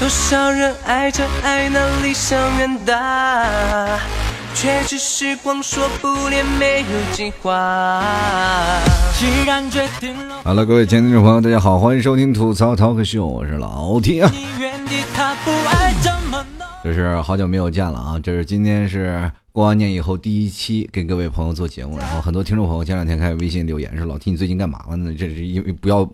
多少人爱着爱那理想远大，却只是光说不练，没有计划。既然决定了，好了，各位亲爱的听众朋友，大家好，欢迎收听吐槽 talk 秀，我是老 T 啊。这是好久没有见了啊！这是今天是过完年以后第一期给各位朋友做节目，然后很多听众朋友前两天开始微信留言说：“老 T 你最近干嘛了呢？”这是因为不要，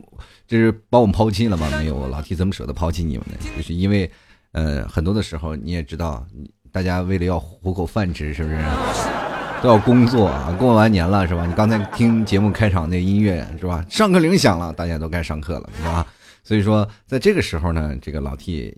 这是把我们抛弃了吗？没有，老 T 怎么舍得抛弃你们呢？就是因为，呃，很多的时候你也知道，大家为了要糊口饭吃，是不是 都要工作啊？过完年了是吧？你刚才听节目开场那音乐是吧？上课铃响了，大家都该上课了是吧？所以说，在这个时候呢，这个老 T。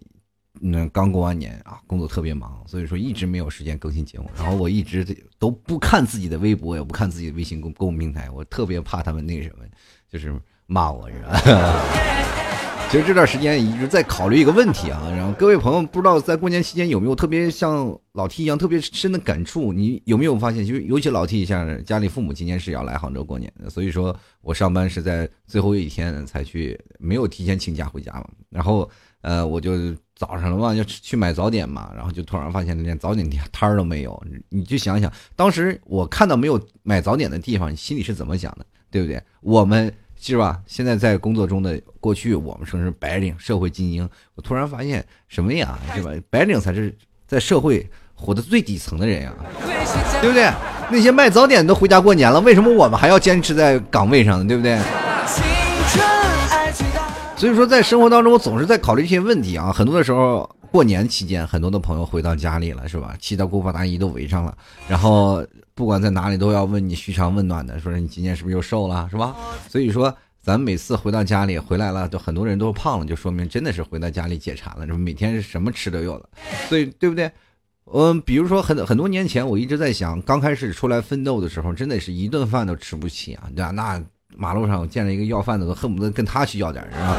嗯，刚过完年啊，工作特别忙，所以说一直没有时间更新节目。然后我一直都不看自己的微博，也不看自己的微信公公众平台，我特别怕他们那什么，就是骂我，是吧？其实这段时间一直在考虑一个问题啊。然后各位朋友，不知道在过年期间有没有特别像老 T 一样特别深的感触？你有没有发现，就是尤其老 T 像家里父母今年是要来杭州过年的，所以说我上班是在最后一天才去，没有提前请假回家嘛。然后呃，我就。早上了嘛，要去买早点嘛，然后就突然发现连早点店摊儿都没有。你就想想，当时我看到没有买早点的地方，你心里是怎么想的，对不对？我们是吧？现在在工作中的过去，我们称是白领、社会精英。我突然发现什么呀？是吧？白领才是在社会活得最底层的人呀，对不对？那些卖早点都回家过年了，为什么我们还要坚持在岗位上呢？对不对？所以说，在生活当中，我总是在考虑一些问题啊。很多的时候，过年期间，很多的朋友回到家里了，是吧？七大姑八大姨都围上了，然后不管在哪里都要问你嘘寒问暖的，说你今年是不是又瘦了，是吧？所以说，咱每次回到家里回来了，就很多人都胖了，就说明真的是回到家里解馋了，是吧？每天是什么吃都有了，所以对不对？嗯，比如说很很多年前，我一直在想，刚开始出来奋斗的时候，真的是一顿饭都吃不起啊，对吧？那。马路上我见了一个要饭的，都恨不得跟他去要点，是吧？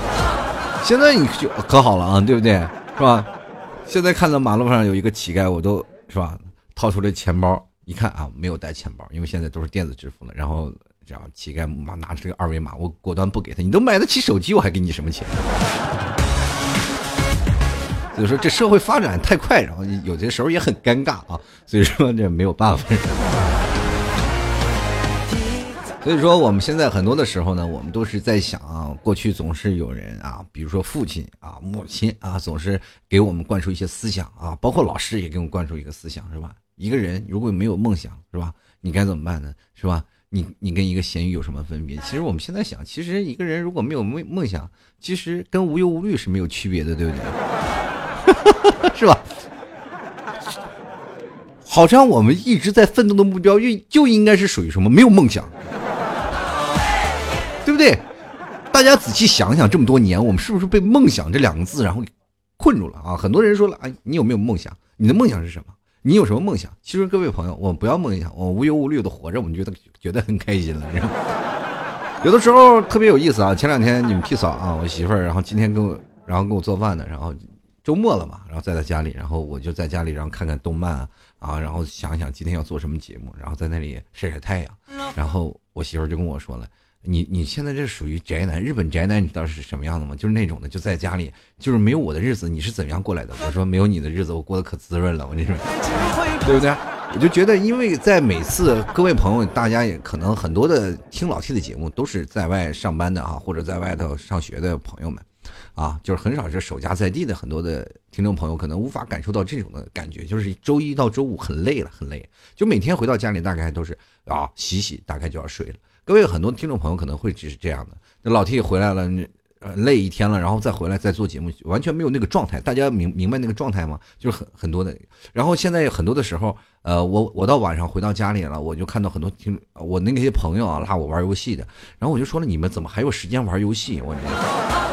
现在你就可好了啊，对不对？是吧？现在看到马路上有一个乞丐，我都是吧，掏出了钱包一看啊，没有带钱包，因为现在都是电子支付了。然后这样乞丐妈拿出这个二维码，我果断不给他。你都买得起手机，我还给你什么钱？所以说这社会发展太快，然后有些时候也很尴尬啊。所以说这没有办法。所以说，我们现在很多的时候呢，我们都是在想啊，过去总是有人啊，比如说父亲啊、母亲啊，总是给我们灌输一些思想啊，包括老师也给我们灌输一个思想，是吧？一个人如果没有梦想，是吧？你该怎么办呢？是吧？你你跟一个咸鱼有什么分别？其实我们现在想，其实一个人如果没有梦梦想，其实跟无忧无虑是没有区别的，对不对？是吧？好像我们一直在奋斗的目标，就就应该是属于什么？没有梦想。对不对？大家仔细想想，这么多年，我们是不是被“梦想”这两个字然后困住了啊？很多人说了，哎，你有没有梦想？你的梦想是什么？你有什么梦想？其实各位朋友，我们不要梦想，我无忧无虑的活着，我们觉得觉得很开心了。有的时候特别有意思啊。前两天你们替嫂啊，我媳妇儿，然后今天给我，然后给我做饭呢，然后周末了嘛，然后在她家里，然后我就在家里，然后看看动漫啊，然后想想今天要做什么节目，然后在那里晒晒太阳，然后我媳妇儿就跟我说了。你你现在这属于宅男，日本宅男你知道是什么样的吗？就是那种的，就在家里，就是没有我的日子，你是怎样过来的？我说没有你的日子，我过得可滋润了。我跟你说，对不对？我就觉得，因为在每次各位朋友，大家也可能很多的听老 T 的节目，都是在外上班的啊，或者在外头上学的朋友们，啊，就是很少是守家在地的很多的听众朋友，可能无法感受到这种的感觉，就是周一到周五很累了，很累，就每天回到家里大概都是啊洗洗，大概就要睡了。各位很多听众朋友可能会只是这样的，那老 T 回来了，呃，累一天了，然后再回来再做节目，完全没有那个状态。大家明明白那个状态吗？就是很很多的。然后现在很多的时候，呃，我我到晚上回到家里了，我就看到很多听我那些朋友啊拉我玩游戏的，然后我就说了，你们怎么还有时间玩游戏？我。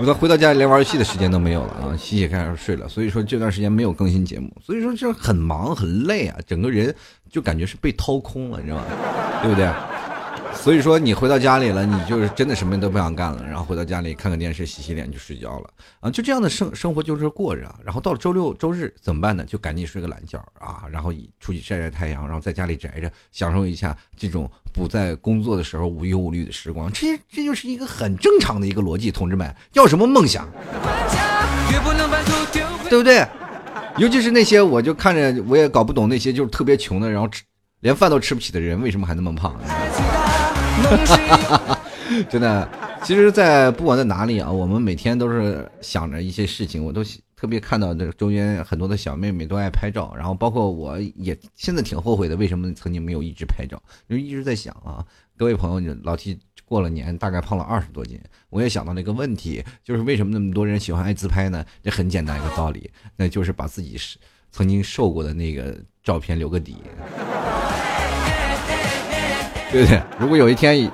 我到回到家里连玩游戏的时间都没有了啊，洗洗开始睡了。所以说这段时间没有更新节目，所以说就很忙很累啊，整个人就感觉是被掏空了，你知道吗？对不对？所以说你回到家里了，你就是真的什么都不想干了，然后回到家里看看电视、洗洗脸就睡觉了啊，就这样的生生活就是过着。然后到了周六周日怎么办呢？就赶紧睡个懒觉啊，然后出去晒晒太阳，然后在家里宅着，享受一下这种不在工作的时候无忧无虑的时光。这这就是一个很正常的一个逻辑，同志们要什么梦想？对不对？尤其是那些我就看着我也搞不懂那些就是特别穷的，然后吃连饭都吃不起的人，为什么还那么胖？真的，其实，在不管在哪里啊，我们每天都是想着一些事情，我都特别看到这个周边很多的小妹妹都爱拍照，然后包括我也现在挺后悔的，为什么曾经没有一直拍照？就一直在想啊，各位朋友，老 T 过了年大概胖了二十多斤，我也想到了一个问题，就是为什么那么多人喜欢爱自拍呢？这很简单一个道理，那就是把自己是曾经瘦过的那个照片留个底，对不对？如果有一天。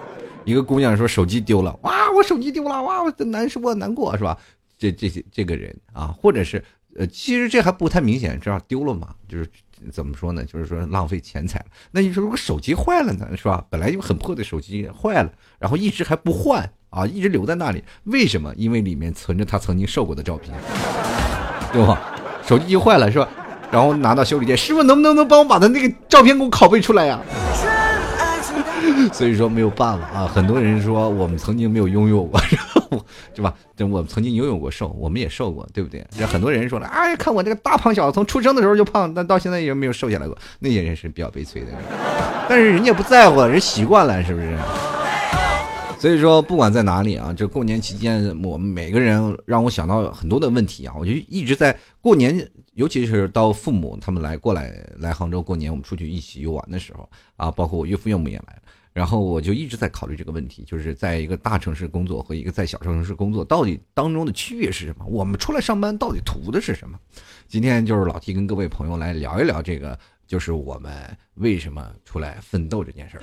一个姑娘说手机丢了，哇，我手机丢了，哇，我难受，难过是吧？这这些这个人啊，或者是呃，其实这还不太明显，知道丢了嘛？就是怎么说呢？就是说浪费钱财。那你说如果手机坏了呢，是吧？本来就很破的手机坏了，然后一直还不换啊，一直留在那里，为什么？因为里面存着他曾经受过的照片，对吧？手机就坏了是吧？然后拿到修理店，师傅能不能能帮我把他那个照片给我拷贝出来呀？所以说没有办法啊！很多人说我们曾经没有拥有过，是吧？就我们曾经拥有过瘦，我们也瘦过，对不对？这很多人说了，哎，看我这个大胖小子，从出生的时候就胖，但到现在也没有瘦下来过。那些人是比较悲催的，但是人家不在乎，人习惯了，是不是？所以说，不管在哪里啊，这过年期间，我们每个人让我想到很多的问题啊。我就一直在过年，尤其是到父母他们来过来来杭州过年，我们出去一起游玩的时候啊，包括我岳父岳母也来了。然后我就一直在考虑这个问题，就是在一个大城市工作和一个在小城市工作，到底当中的区别是什么？我们出来上班到底图的是什么？今天就是老提跟各位朋友来聊一聊这个。就是我们为什么出来奋斗这件事儿。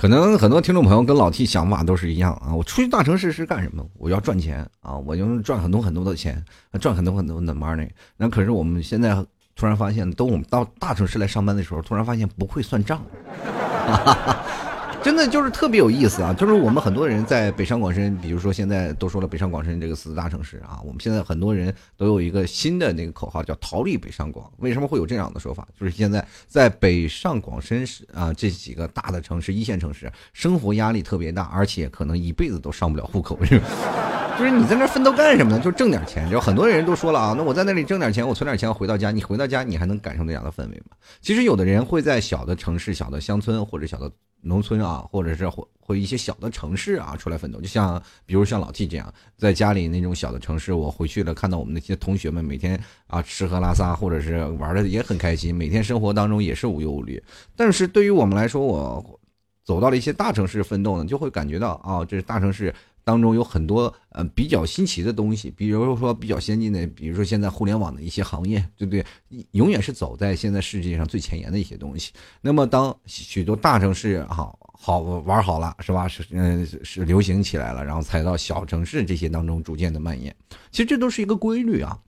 可能很多听众朋友跟老 T 想法都是一样啊！我出去大城市是干什么？我要赚钱啊！我就赚很多很多的钱，赚很多很多的 money。那可是我们现在突然发现，等我们到大城市来上班的时候，突然发现不会算账。真的就是特别有意思啊！就是我们很多人在北上广深，比如说现在都说了北上广深这个四大城市啊，我们现在很多人都有一个新的那个口号叫“逃离北上广”。为什么会有这样的说法？就是现在在北上广深市啊这几个大的城市、一线城市，生活压力特别大，而且可能一辈子都上不了户口，是吧？就是你在那奋斗干什么呢？就挣点钱。就很多人都说了啊，那我在那里挣点钱，我存点钱，回到家，你回到家，你还能感受那样的氛围吗？其实有的人会在小的城市、小的乡村或者小的。农村啊，或者是或或一些小的城市啊，出来奋斗，就像比如像老 T 这样，在家里那种小的城市，我回去了，看到我们那些同学们每天啊吃喝拉撒，或者是玩的也很开心，每天生活当中也是无忧无虑。但是对于我们来说，我走到了一些大城市奋斗呢，就会感觉到啊，这是大城市。当中有很多呃比较新奇的东西，比如说比较先进的，比如说现在互联网的一些行业，对不对？永远是走在现在世界上最前沿的一些东西。那么当许多大城市好好玩好了，是吧？是嗯是流行起来了，然后才到小城市这些当中逐渐的蔓延。其实这都是一个规律啊。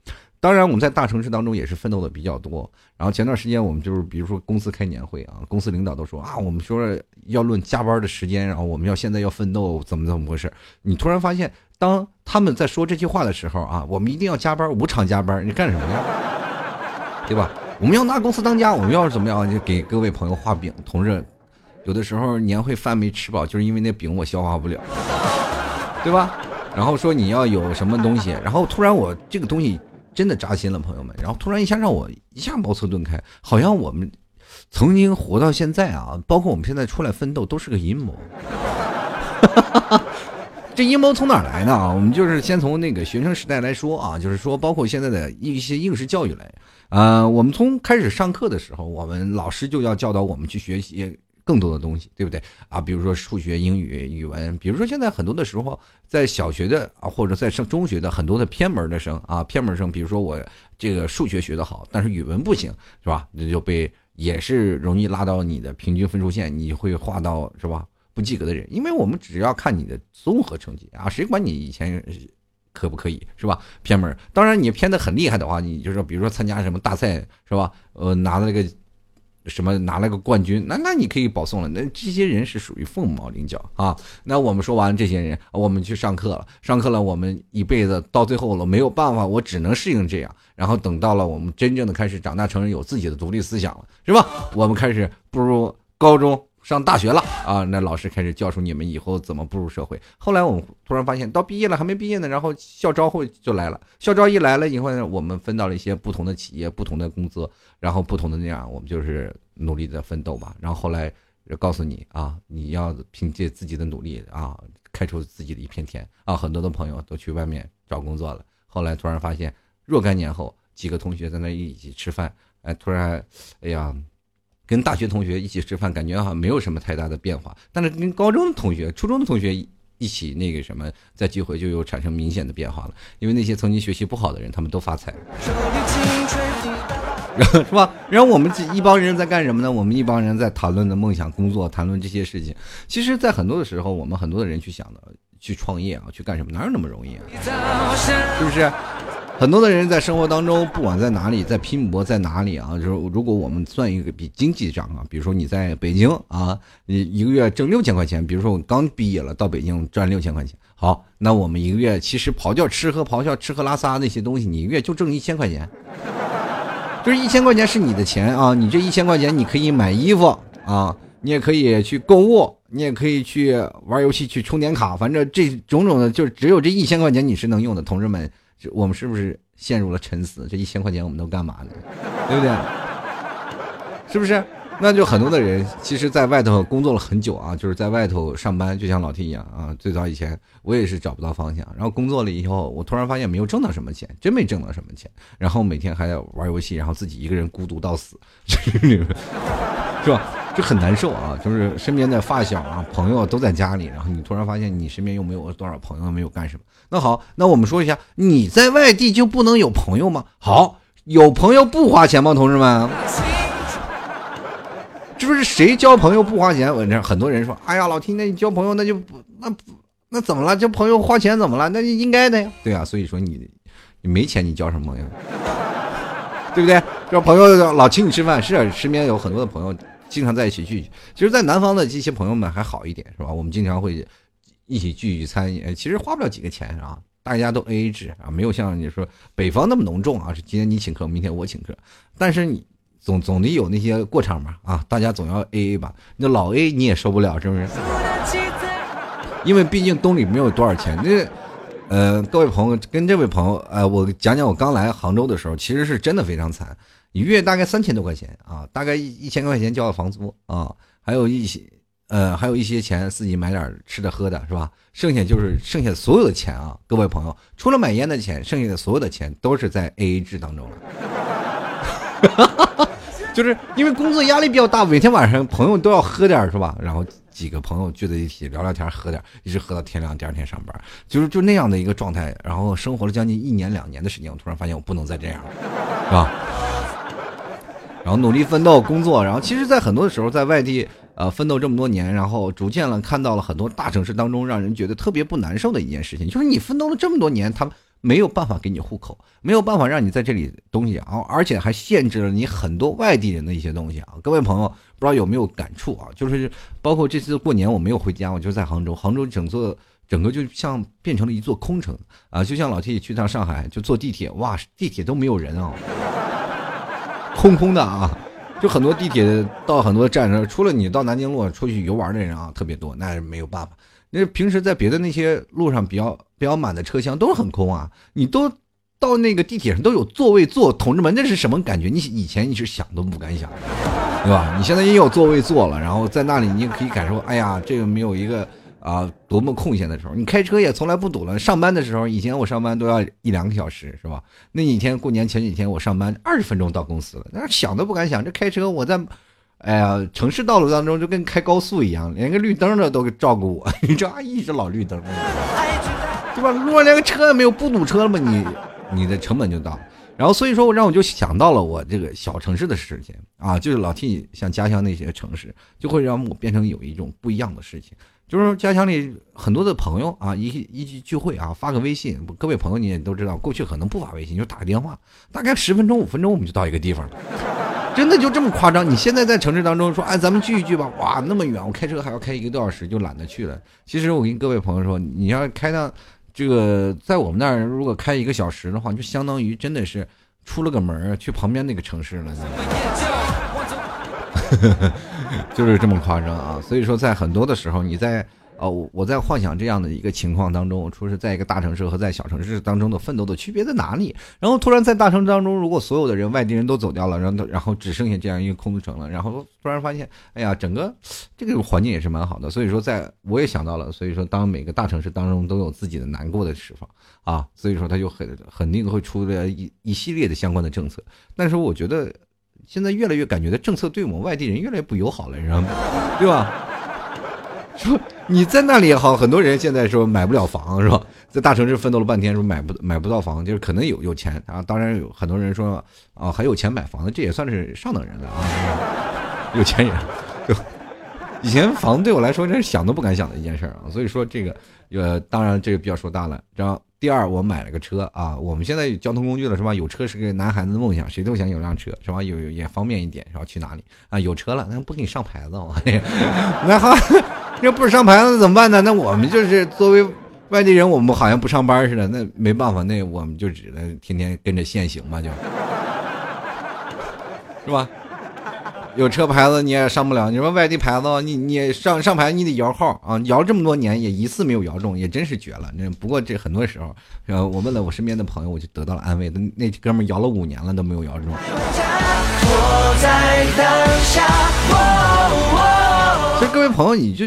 当然，我们在大城市当中也是奋斗的比较多。然后前段时间我们就是，比如说公司开年会啊，公司领导都说啊，我们说要论加班的时间，然后我们要现在要奋斗，怎么怎么回事？你突然发现，当他们在说这句话的时候啊，我们一定要加班，无偿加班，你干什么呀？对吧？我们要拿公司当家，我们要怎么样，就给各位朋友画饼。同志，有的时候年会饭没吃饱，就是因为那饼我消化不了，对吧？然后说你要有什么东西，然后突然我这个东西。真的扎心了，朋友们。然后突然一下让我一下茅塞顿开，好像我们曾经活到现在啊，包括我们现在出来奋斗，都是个阴谋。这阴谋从哪来呢？我们就是先从那个学生时代来说啊，就是说，包括现在的一些应试教育来。呃，我们从开始上课的时候，我们老师就要教导我们去学习。更多的东西，对不对啊？比如说数学、英语、语文，比如说现在很多的时候，在小学的啊，或者在上中学的很多的偏门的生啊，偏门生，比如说我这个数学学得好，但是语文不行，是吧？那就被也是容易拉到你的平均分数线，你会划到是吧？不及格的人，因为我们只要看你的综合成绩啊，谁管你以前可不可以是吧？偏门，当然你偏的很厉害的话，你就是，比如说参加什么大赛是吧？呃，拿了那个。什么拿了个冠军，那那你可以保送了。那这些人是属于凤毛麟角啊。那我们说完这些人，我们去上课了，上课了，我们一辈子到最后了，没有办法，我只能适应这样。然后等到了我们真正的开始长大成人，有自己的独立思想了，是吧？我们开始步入高中。上大学了啊，那老师开始教授你们以后怎么步入社会。后来我们突然发现，到毕业了还没毕业呢，然后校招会就来了。校招一来了以后呢，我们分到了一些不同的企业、不同的工资，然后不同的那样，我们就是努力的奋斗吧。然后后来告诉你啊，你要凭借自己的努力啊，开出自己的一片天啊。很多的朋友都去外面找工作了。后来突然发现，若干年后，几个同学在那一起吃饭，哎，突然，哎呀。跟大学同学一起吃饭，感觉好像没有什么太大的变化。但是跟高中同学、初中的同学一起那个什么，在聚会就有产生明显的变化了。因为那些曾经学习不好的人，他们都发财了，是吧？然后我们这一帮人在干什么呢？我们一帮人在谈论的梦想、工作，谈论这些事情。其实，在很多的时候，我们很多的人去想的，去创业啊，去干什么？哪有那么容易啊？是不是？很多的人在生活当中，不管在哪里，在拼搏在哪里啊，就是如果我们算一个比经济账啊，比如说你在北京啊，你一个月挣六千块钱，比如说我刚毕业了到北京赚六千块钱，好，那我们一个月其实刨掉吃喝刨掉吃喝拉撒那些东西，你一个月就挣一千块钱，就是一千块钱是你的钱啊，你这一千块钱你可以买衣服啊，你也可以去购物，你也可以去玩游戏去充点卡，反正这种种的，就只有这一千块钱你是能用的，同志们。我们是不是陷入了沉思？这一千块钱我们都干嘛呢？对不对？是不是？那就很多的人，其实在外头工作了很久啊，就是在外头上班，就像老 T 一样啊。最早以前我也是找不到方向，然后工作了以后，我突然发现没有挣到什么钱，真没挣到什么钱。然后每天还要玩游戏，然后自己一个人孤独到死，是吧？就很难受啊，就是身边的发小啊、朋友都在家里，然后你突然发现你身边又没有多少朋友，没有干什么。那好，那我们说一下，你在外地就不能有朋友吗？好，有朋友不花钱吗？同志们，这不是谁交朋友不花钱？我这很多人说，哎呀，老听那你交朋友那就不那不那怎么了？交朋友花钱怎么了？那就应该的呀。对啊，所以说你你没钱你交什么朋友？对不对？这朋友老请你吃饭，是身边有很多的朋友。经常在一起聚聚，其实，在南方的这些朋友们还好一点，是吧？我们经常会一起聚聚餐，其实花不了几个钱啊，大家都 A A 制啊，没有像你说北方那么浓重啊，是今天你请客，明天我请客，但是你总总得有那些过场嘛啊，大家总要 A A 吧？那老 A 你也受不了，是不是？因为毕竟兜里没有多少钱。那呃，各位朋友，跟这位朋友，呃，我讲讲我刚来杭州的时候，其实是真的非常惨。一月大概三千多块钱啊，大概一一千块钱交了房租啊，还有一些呃，还有一些钱自己买点吃的喝的，是吧？剩下就是剩下所有的钱啊，各位朋友，除了买烟的钱，剩下的所有的钱都是在 A A 制当中了。就是因为工作压力比较大，每天晚上朋友都要喝点，是吧？然后几个朋友聚在一起聊聊天，喝点，一直喝到天亮，第二天上班，就是就那样的一个状态。然后生活了将近一年两年的时间，我突然发现我不能再这样了，是吧？然后努力奋斗工作，然后其实，在很多的时候，在外地呃奋斗这么多年，然后逐渐了看到了很多大城市当中让人觉得特别不难受的一件事情，就是你奋斗了这么多年，他们没有办法给你户口，没有办法让你在这里东西啊，而且还限制了你很多外地人的一些东西啊。各位朋友，不知道有没有感触啊？就是包括这次过年我没有回家，我就在杭州，杭州整座整个就像变成了一座空城啊，就像老 T 去趟上海就坐地铁，哇，地铁都没有人啊。空空的啊，就很多地铁到很多站上，除了你到南京路出去游玩的人啊，特别多，那是没有办法。那平时在别的那些路上比较比较满的车厢都是很空啊，你都到那个地铁上都有座位坐，同志们，那是什么感觉？你以前你是想都不敢想，对吧？你现在也有座位坐了，然后在那里你也可以感受，哎呀，这个没有一个。啊，多么空闲的时候，你开车也从来不堵了。上班的时候，以前我上班都要一两个小时，是吧？那几天过年前几天，我上班二十分钟到公司了，那想都不敢想。这开车我在，哎呀，城市道路当中就跟开高速一样，连个绿灯的都照顾我。你这一直老绿灯，对吧？路上连个车也没有，不堵车了吗？你你的成本就到。然后所以说，我让我就想到了我这个小城市的事情啊，就是老替像家乡那些城市，就会让我变成有一种不一样的事情。就是家乡里很多的朋友啊，一一起聚会啊，发个微信。各位朋友，你也都知道，过去可能不发微信，就打个电话，大概十分钟、五分钟我们就到一个地方了，真的就这么夸张？你现在在城市当中说，哎，咱们聚一聚吧，哇，那么远，我开车还要开一个多小时，就懒得去了。其实我跟各位朋友说，你要开到这个，在我们那儿，如果开一个小时的话，就相当于真的是出了个门去旁边那个城市了。就是这么夸张啊！所以说，在很多的时候，你在。哦，我在幻想这样的一个情况当中，我说是在一个大城市和在小城市当中的奋斗的区别在哪里？然后突然在大城市当中，如果所有的人外地人都走掉了，然后然后只剩下这样一个空城了，然后突然发现，哎呀，整个这个环境也是蛮好的。所以说，在我也想到了，所以说当每个大城市当中都有自己的难过的时候啊，所以说他就很肯定会出了一一系列的相关的政策。但是我觉得现在越来越感觉的政策对我们外地人越来越不友好了，你知道吗？对吧？说你在那里也好，很多人现在说买不了房是吧？在大城市奋斗了半天，说买不买不到房，就是可能有有钱啊。当然有很多人说啊，还有钱买房子，这也算是上等人了啊，有钱人。就以前房对我来说，真是想都不敢想的一件事啊。所以说这个，呃，当然这个比较说大了。然后第二，我买了个车啊。我们现在有交通工具了是吧？有车是个男孩子的梦想，谁都想有辆车是吧？有也方便一点是吧？去哪里啊？有车了，那不给你上牌子吗？那好。要不上牌子怎么办呢？那我们就是作为外地人，我们好像不上班似的，那没办法，那我们就只能天天跟着限行嘛，就，是吧？有车牌子你也上不了，你说外地牌子，你你上上牌你得摇号啊，摇这么多年也一次没有摇中，也真是绝了。那不过这很多时候，呃，我问了我身边的朋友，我就得到了安慰。那那哥们摇了五年了都没有摇中。所以各位朋友，你就。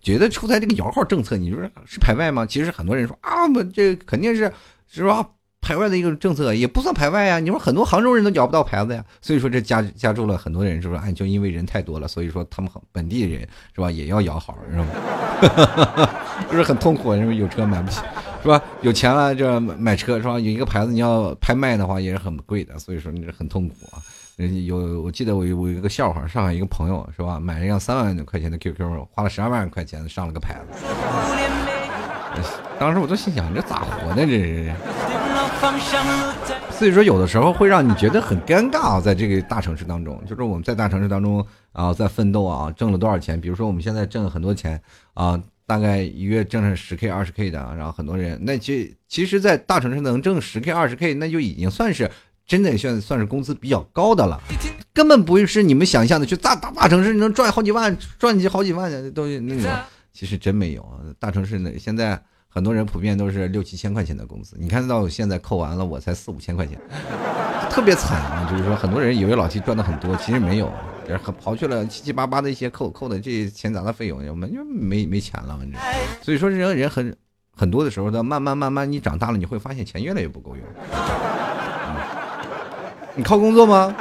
觉得出台这个摇号政策，你说是排外吗？其实很多人说啊，不，这肯定是是吧？排外的一个政策也不算排外呀。你说很多杭州人都摇不到牌子呀，所以说这加加重了很多人是不是，哎，就因为人太多了，所以说他们本地人是吧也要摇号，是吧？就是很痛苦，因为有车买不起，是吧？有钱了就买车是吧？有一个牌子你要拍卖的话也是很贵的，所以说你很痛苦啊。有，我记得我有我有一个笑话，上海一个朋友是吧，买了一辆三万块钱的 QQ，花了十二万块钱上了个牌子。当时我都心想，这咋活呢这是？所以说，有的时候会让你觉得很尴尬啊，在这个大城市当中，就是我们在大城市当中啊，在奋斗啊，挣了多少钱？比如说我们现在挣了很多钱啊，大概一月挣上十 K、二十 K 的，然后很多人，那其其实，在大城市能挣十 K、二十 K，那就已经算是。真的算算是工资比较高的了，根本不是你们想象的，去大大大城市能赚好几万，赚几好几万的东西那种，其实真没有。大城市那，现在很多人普遍都是六七千块钱的工资，你看到现在扣完了，我才四五千块钱，特别惨啊！就是说，很多人以为老 T 赚的很多，其实没有，就是刨去了七七八八的一些扣扣的这些钱杂的费用，我们就没没钱了，反正。所以说，人人很很多的时候，呢慢慢慢慢，你长大了，你会发现钱越来越不够用。你靠工作吗？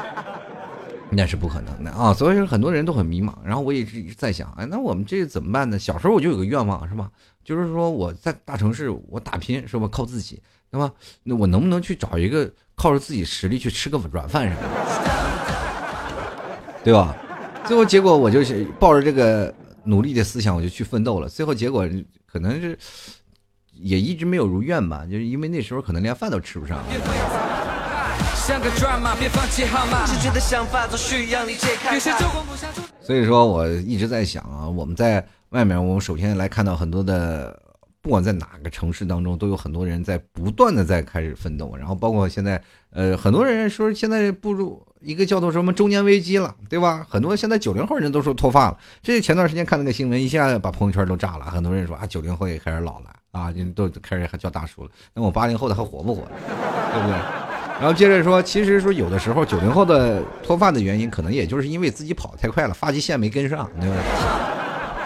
那是不可能的啊！所以说很多人都很迷茫。然后我也是在想，哎，那我们这怎么办呢？小时候我就有个愿望，是吧？就是说我在大城市我打拼，是吧？靠自己，那么那我能不能去找一个靠着自己实力去吃个软饭什么的，对吧？最后结果我就是抱着这个努力的思想，我就去奋斗了。最后结果可能是也一直没有如愿吧，就是因为那时候可能连饭都吃不上。所以说，我一直在想啊，我们在外面，我们首先来看到很多的，不管在哪个城市当中，都有很多人在不断的在开始奋斗。然后，包括现在，呃，很多人说现在步入一个叫做什么中年危机了，对吧？很多现在九零后人都说脱发了。这前段时间看那个新闻，一下把朋友圈都炸了。很多人说啊，九零后也开始老了啊，都开始还叫大叔了。那我八零后的还活不活？对不对？然后接着说，其实说有的时候九零后的脱发的原因，可能也就是因为自己跑太快了，发际线没跟上，对吧？对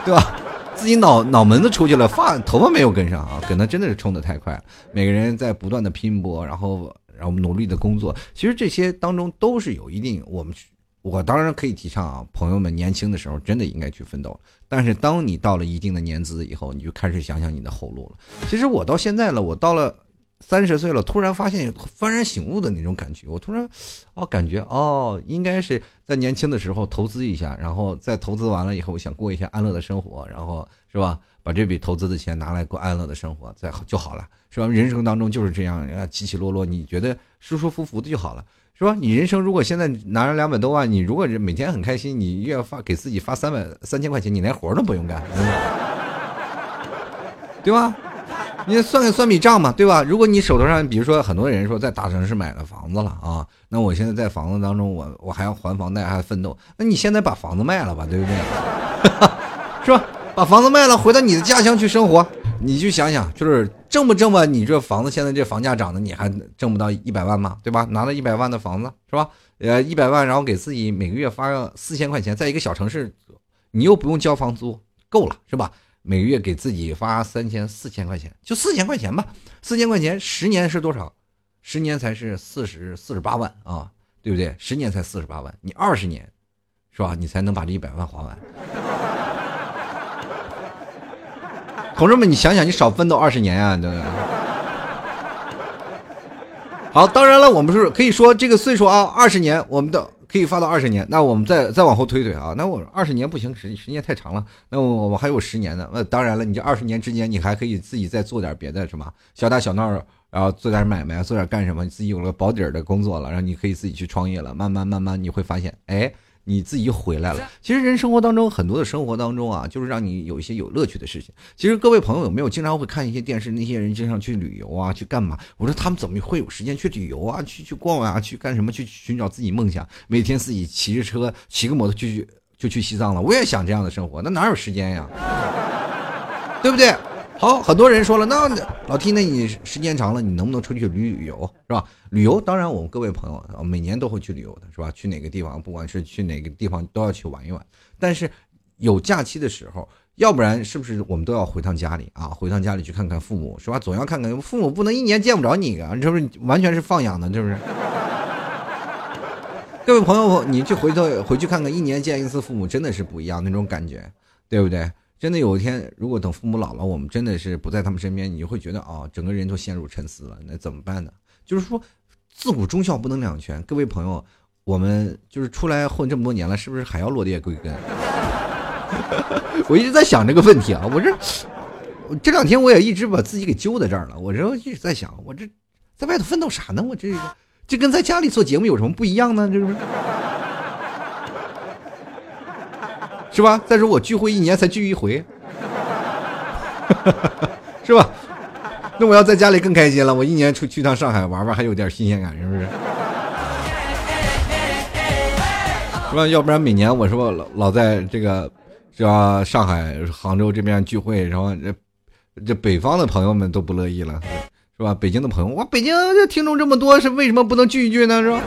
对吧？自己脑脑门子出去了，发头发没有跟上啊，可能真的是冲的太快。每个人在不断的拼搏，然后然后努力的工作，其实这些当中都是有一定我们我当然可以提倡啊，朋友们年轻的时候真的应该去奋斗。但是当你到了一定的年资以后，你就开始想想你的后路了。其实我到现在了，我到了。三十岁了，突然发现幡然醒悟的那种感觉。我突然，哦，感觉哦，应该是在年轻的时候投资一下，然后再投资完了以后，想过一下安乐的生活，然后是吧？把这笔投资的钱拿来过安乐的生活，再就好了，是吧？人生当中就是这样，起起落落，你觉得舒舒服服的就好了。是吧？你人生如果现在拿着两百多万，你如果每天很开心，你月发给自己发三百三千块钱，你连活都不用干，对吧？你算个算笔账嘛，对吧？如果你手头上，比如说很多人说在大城市买了房子了啊，那我现在在房子当中，我我还要还房贷，还要奋斗，那你现在把房子卖了吧，对不对？是吧？把房子卖了，回到你的家乡去生活，你去想想，就是挣不挣吧？你这房子现在这房价涨的，你还挣不到一百万吗？对吧？拿了一百万的房子是吧？呃，一百万，然后给自己每个月发个四千块钱，在一个小城市，你又不用交房租，够了是吧？每个月给自己发三千四千块钱，就四千块钱吧，四千块钱十年是多少？十年才是四十四十八万啊，对不对？十年才四十八万，你二十年，是吧？你才能把这一百万花完。同志们，你想想，你少奋斗二十年呀，对不对？好，当然了，我们是可以说这个岁数啊，二十年，我们的可以发到二十年。那我们再再往后推推啊，那我二十年不行，时时间太长了。那我我还有十年呢。那当然了，你这二十年之间，你还可以自己再做点别的，什么？小打小闹，然后做点买卖，做点干什么？你自己有了保底的工作了，然后你可以自己去创业了。慢慢慢慢，你会发现，哎。你自己又回来了。其实人生活当中很多的生活当中啊，就是让你有一些有乐趣的事情。其实各位朋友有没有经常会看一些电视？那些人经常去旅游啊，去干嘛？我说他们怎么会有时间去旅游啊？去去逛啊？去干什么？去寻找自己梦想？每天自己骑着车，骑个摩托就去就去西藏了。我也想这样的生活，那哪有时间呀？对不对？好，很多人说了，那老 T，那你时间长了，你能不能出去旅旅游，是吧？旅游，当然我们各位朋友每年都会去旅游的，是吧？去哪个地方，不管是去哪个地方，都要去玩一玩。但是有假期的时候，要不然是不是我们都要回趟家里啊？回趟家里去看看父母，是吧？总要看看父母，不能一年见不着你啊！这不是完全是放养的，是 不是？各位朋友，你去回头回去看看，一年见一次父母，真的是不一样那种感觉，对不对？真的有一天，如果等父母老了，我们真的是不在他们身边，你就会觉得啊，整个人都陷入沉思了。那怎么办呢？就是说，自古忠孝不能两全。各位朋友，我们就是出来混这么多年了，是不是还要落叶归根？我一直在想这个问题啊。我这这两天我也一直把自己给揪在这儿了。我这一直在想，我这在外头奋斗啥呢？我这这跟在家里做节目有什么不一样呢？这是。是吧？再说我聚会一年才聚一回，是吧？那我要在家里更开心了。我一年出去趟上海玩玩，还有点新鲜感，是不是？是吧？要不然每年我说老老在这个是吧？上海、杭州这边聚会，然后这这北方的朋友们都不乐意了，是吧？北京的朋友，哇，北京这听众这么多，是为什么不能聚一聚呢？是吧？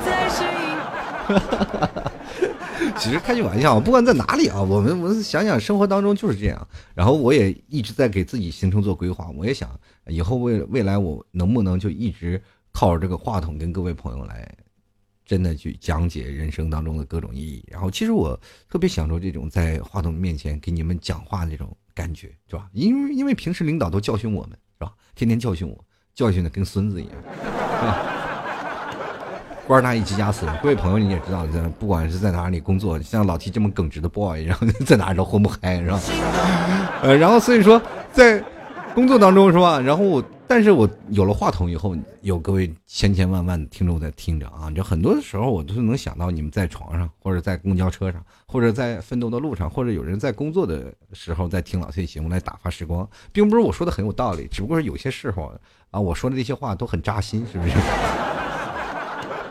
其实开句玩笑，不管在哪里啊，我们我们想想生活当中就是这样。然后我也一直在给自己行程做规划。我也想以后未未来我能不能就一直靠着这个话筒跟各位朋友来，真的去讲解人生当中的各种意义。然后其实我特别享受这种在话筒面前给你们讲话这种感觉，是吧？因为因为平时领导都教训我们，是吧？天天教训我，教训的跟孙子一样，是吧？官大一级家死，各位朋友你也知道，这不管是在哪里工作，像老 T 这么耿直的 boy，然后 在哪都混不开，是吧？呃，然后所以说在工作当中是吧？然后我但是我有了话筒以后，有各位千千万万的听众在听着啊，就很多的时候我都能想到你们在床上，或者在公交车上，或者在奋斗的路上，或者有人在工作的时候在听老 T 节目来打发时光，并不是我说的很有道理，只不过是有些时候啊，我说的那些话都很扎心，是不是？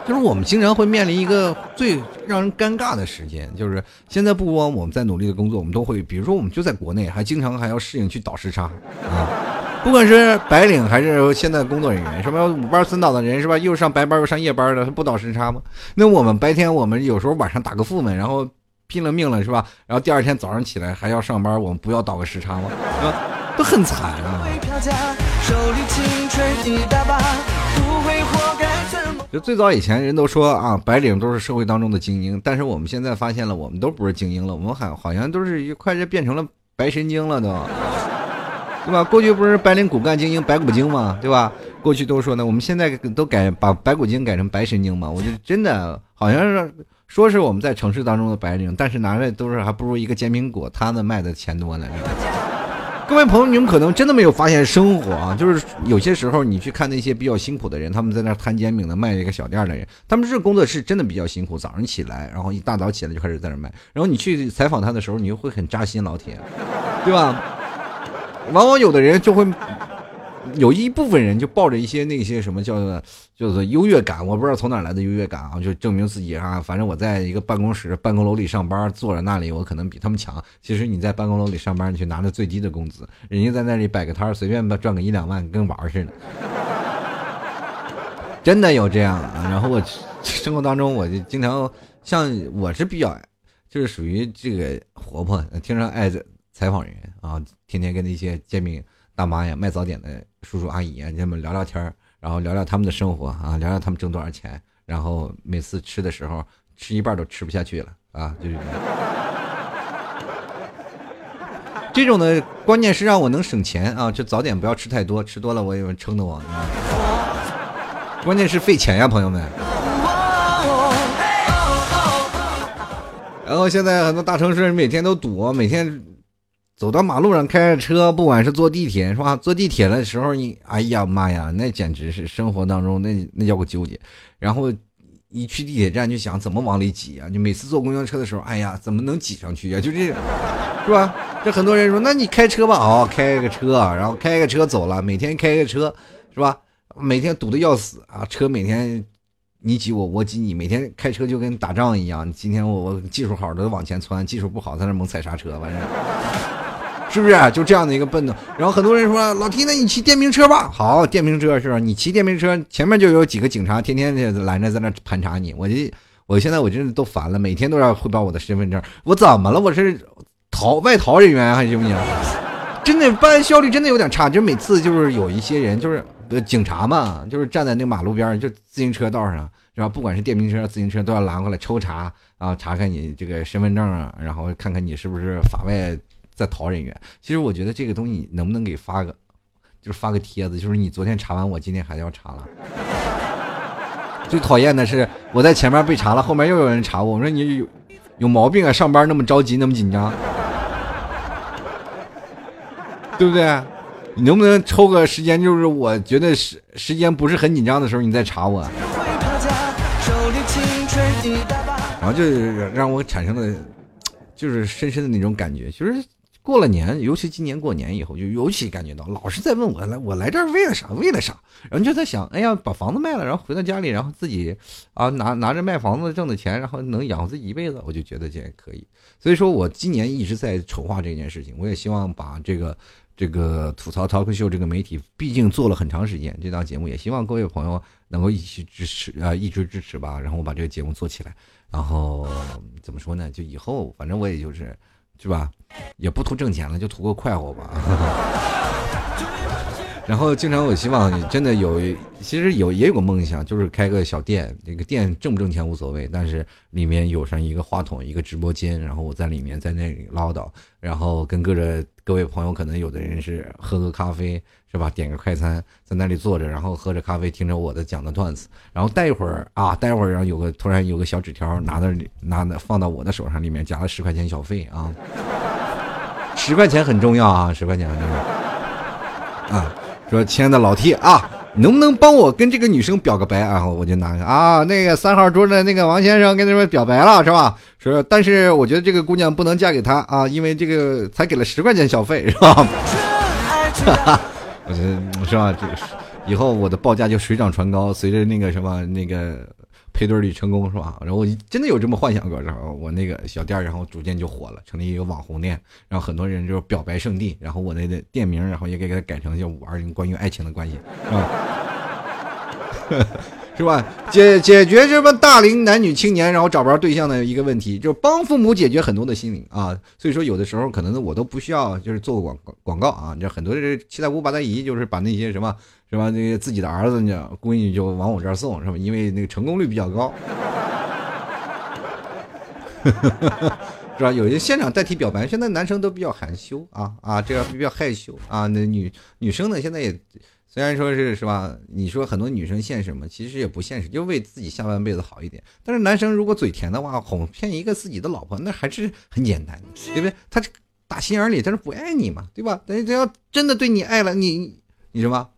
就是我们经常会面临一个最让人尴尬的时间，就是现在不光我们在努力的工作，我们都会，比如说我们就在国内，还经常还要适应去倒时差啊，不管是白领还是现在工作人员，什么五班三倒的人是吧？又上白班又上夜班的，他不倒时差吗？那我们白天我们有时候晚上打个副本，然后拼了命了是吧？然后第二天早上起来还要上班，我们不要倒个时差吗？啊，都很惨啊。就最早以前人都说啊，白领都是社会当中的精英，但是我们现在发现了，我们都不是精英了，我们好好像都是一快就变成了白神经了，都，对吧？过去不是白领骨干精英白骨精吗？对吧？过去都说呢，我们现在都改把白骨精改成白神经嘛？我就真的好像是说是我们在城市当中的白领，但是拿来都是还不如一个煎饼果摊子卖的钱多呢。各位朋友，你们可能真的没有发现，生活啊，就是有些时候你去看那些比较辛苦的人，他们在那摊煎饼的、卖一个小店的人，他们是工作是真的比较辛苦。早上起来，然后一大早起来就开始在那卖，然后你去采访他的时候，你就会很扎心，老铁，对吧？往往有的人就会。有一部分人就抱着一些那些什么叫做叫做优越感，我不知道从哪来的优越感啊，就证明自己啊，反正我在一个办公室办公楼里上班，坐在那里，我可能比他们强。其实你在办公楼里上班，你去拿着最低的工资，人家在那里摆个摊随便赚个一两万，跟玩似的。真的有这样啊？然后我生活当中，我就经常像我是比较就是属于这个活泼，经常爱采访人啊，天天跟那些煎饼。大妈呀，卖早点的叔叔阿姨啊，你们聊聊天然后聊聊他们的生活啊，聊聊他们挣多少钱，然后每次吃的时候吃一半都吃不下去了啊，就是这种的，关键是让我能省钱啊，这早点不要吃太多，吃多了我也撑得慌。关键是费钱呀，朋友们。然后现在很多大城市每天都堵，每天。走到马路上开着车，不管是坐地铁是吧？坐地铁的时候，你哎呀妈呀，那简直是生活当中那那叫个纠结。然后一去地铁站就想怎么往里挤啊？你每次坐公交车的时候，哎呀，怎么能挤上去呀？就这，是吧？这很多人说，那你开车吧，哦，开个车，然后开个车走了，每天开个车，是吧？每天堵得要死啊！车每天你挤我，我挤你，每天开车就跟打仗一样。今天我我技术好的往前窜，技术不好在那猛踩刹车，反正。是不是就这样的一个奔动？然后很多人说：“老提，那你骑电瓶车吧。”好，电瓶车是吧？你骑电瓶车，前面就有几个警察，天天就拦着在那盘查你。我这，我现在我真的都烦了，每天都要汇报我的身份证。我怎么了？我是逃外逃人员还行不行？真的办案效率真的有点差。就每次就是有一些人，就是警察嘛，就是站在那马路边就自行车道上，是吧？不管是电瓶车、自行车，都要拦过来抽查啊，查看你这个身份证啊，然后看看你是不是法外。在逃人员，其实我觉得这个东西能不能给发个，就是发个帖子，就是你昨天查完，我今天还要查了。最讨厌的是我在前面被查了，后面又有人查我，我说你有有毛病啊，上班那么着急，那么紧张，对不对？你能不能抽个时间，就是我觉得时时间不是很紧张的时候，你再查我。然后就让我产生了，就是深深的那种感觉，其实。过了年，尤其今年过年以后，就尤其感觉到老是在问我来，我来这儿为了啥？为了啥？然后就在想，哎呀，把房子卖了，然后回到家里，然后自己啊拿拿着卖房子挣的钱，然后能养活自己一辈子，我就觉得这也可以。所以说我今年一直在筹划这件事情，我也希望把这个这个吐槽 talk show 这个媒体，毕竟做了很长时间这档节目，也希望各位朋友能够一起支持啊，一直支持吧。然后我把这个节目做起来，然后怎么说呢？就以后反正我也就是。是吧？也不图挣钱了，就图个快活吧。然后经常我希望真的有，其实有也有个梦想，就是开个小店。那个店挣不挣钱无所谓，但是里面有上一个话筒，一个直播间，然后我在里面在那里唠叨，然后跟各着各位朋友，可能有的人是喝个咖啡。是吧？点个快餐，在那里坐着，然后喝着咖啡，听着我的讲的段子，然后待一会儿啊，待会儿，然后有个突然有个小纸条拿到拿的放到我的手上，里面夹了十块钱小费啊，十块钱很重要啊，十块钱很重要啊。说亲爱的老 T 啊，能不能帮我跟这个女生表个白啊？我就拿啊，那个三号桌的那个王先生跟他们表白了是吧？说但是我觉得这个姑娘不能嫁给他啊，因为这个才给了十块钱小费是吧？哈哈。我觉得是吧？这以后我的报价就水涨船高，随着那个什么那个配对率成功是吧？然后我真的有这么幻想过，然后我那个小店然后逐渐就火了，成立一个网红店，然后很多人就是表白圣地，然后我那个店名然后也给它改成叫五二零，关于爱情的关系，是吧？是吧？解解决这么大龄男女青年然后找不着对象的一个问题，就帮父母解决很多的心灵啊。所以说有的时候可能我都不需要就是做个广广告啊。这很多这七大姑八大姨就是把那些什么是吧？那个自己的儿子呢闺女就往我这儿送是吧？因为那个成功率比较高，是吧？有些现场代替表白，现在男生都比较含羞啊啊，这样比较害羞啊。那女女生呢现在也。虽然说是是吧？你说很多女生现实吗？其实也不现实，就为自己下半辈子好一点。但是男生如果嘴甜的话，哄骗一个自己的老婆，那还是很简单的，对不对？他打心眼里他是不爱你嘛，对吧？但是他要真的对你爱了，你你什么？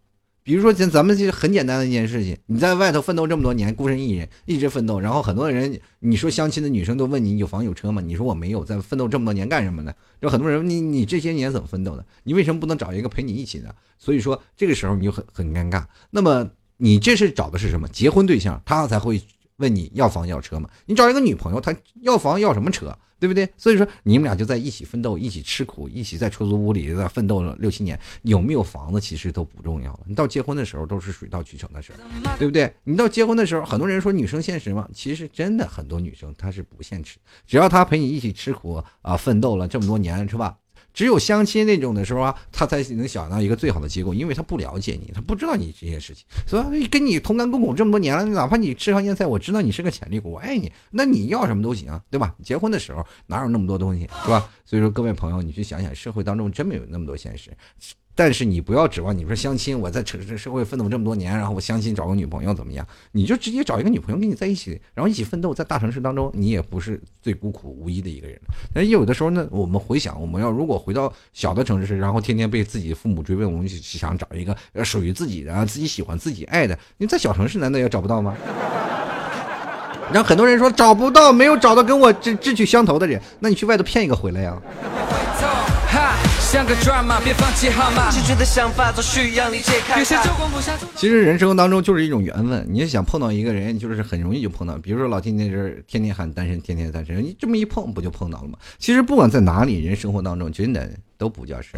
比如说，咱咱们就很简单的一件事情，你在外头奋斗这么多年，孤身一人一直奋斗，然后很多人，你说相亲的女生都问你有房有车吗？你说我没有，在奋斗这么多年干什么呢？就很多人问，你你这些年怎么奋斗的？你为什么不能找一个陪你一起的？所以说这个时候你就很很尴尬。那么你这是找的是什么结婚对象？他才会问你要房要车吗？你找一个女朋友，他要房要什么车？对不对？所以说你们俩就在一起奋斗，一起吃苦，一起在出租屋里在奋斗了六七年，有没有房子其实都不重要了。你到结婚的时候都是水到渠成的事儿，对不对？你到结婚的时候，很多人说女生现实吗？其实真的很多女生她是不现实，只要她陪你一起吃苦啊，奋斗了这么多年，是吧？只有相亲那种的时候啊，他才能想到一个最好的结果，因为他不了解你，他不知道你这些事情，所以跟你同甘共苦这么多年了，哪怕你吃糠咽菜，我知道你是个潜力股，我爱你，那你要什么都行，对吧？结婚的时候哪有那么多东西，是吧？所以说各位朋友，你去想想，社会当中真没有那么多现实。但是你不要指望你说相亲，我在城市社会奋斗这么多年，然后我相亲找个女朋友怎么样？你就直接找一个女朋友跟你在一起，然后一起奋斗，在大城市当中，你也不是最孤苦无依的一个人。但有的时候呢，我们回想，我们要如果回到小的城市，然后天天被自己父母追问，我们想找一个属于自己的、自己喜欢、自己爱的，你在小城市难道也找不到吗？然后很多人说找不到，没有找到跟我志志趣相投的人，那你去外头骗一个回来呀。像个别放弃好吗？其实人生当中就是一种缘分，你想碰到一个人，就是很容易就碰到。比如说老天那是天天喊单身，天天单身，你这么一碰不就碰到了吗？其实不管在哪里，人生活当中真的。都不叫事。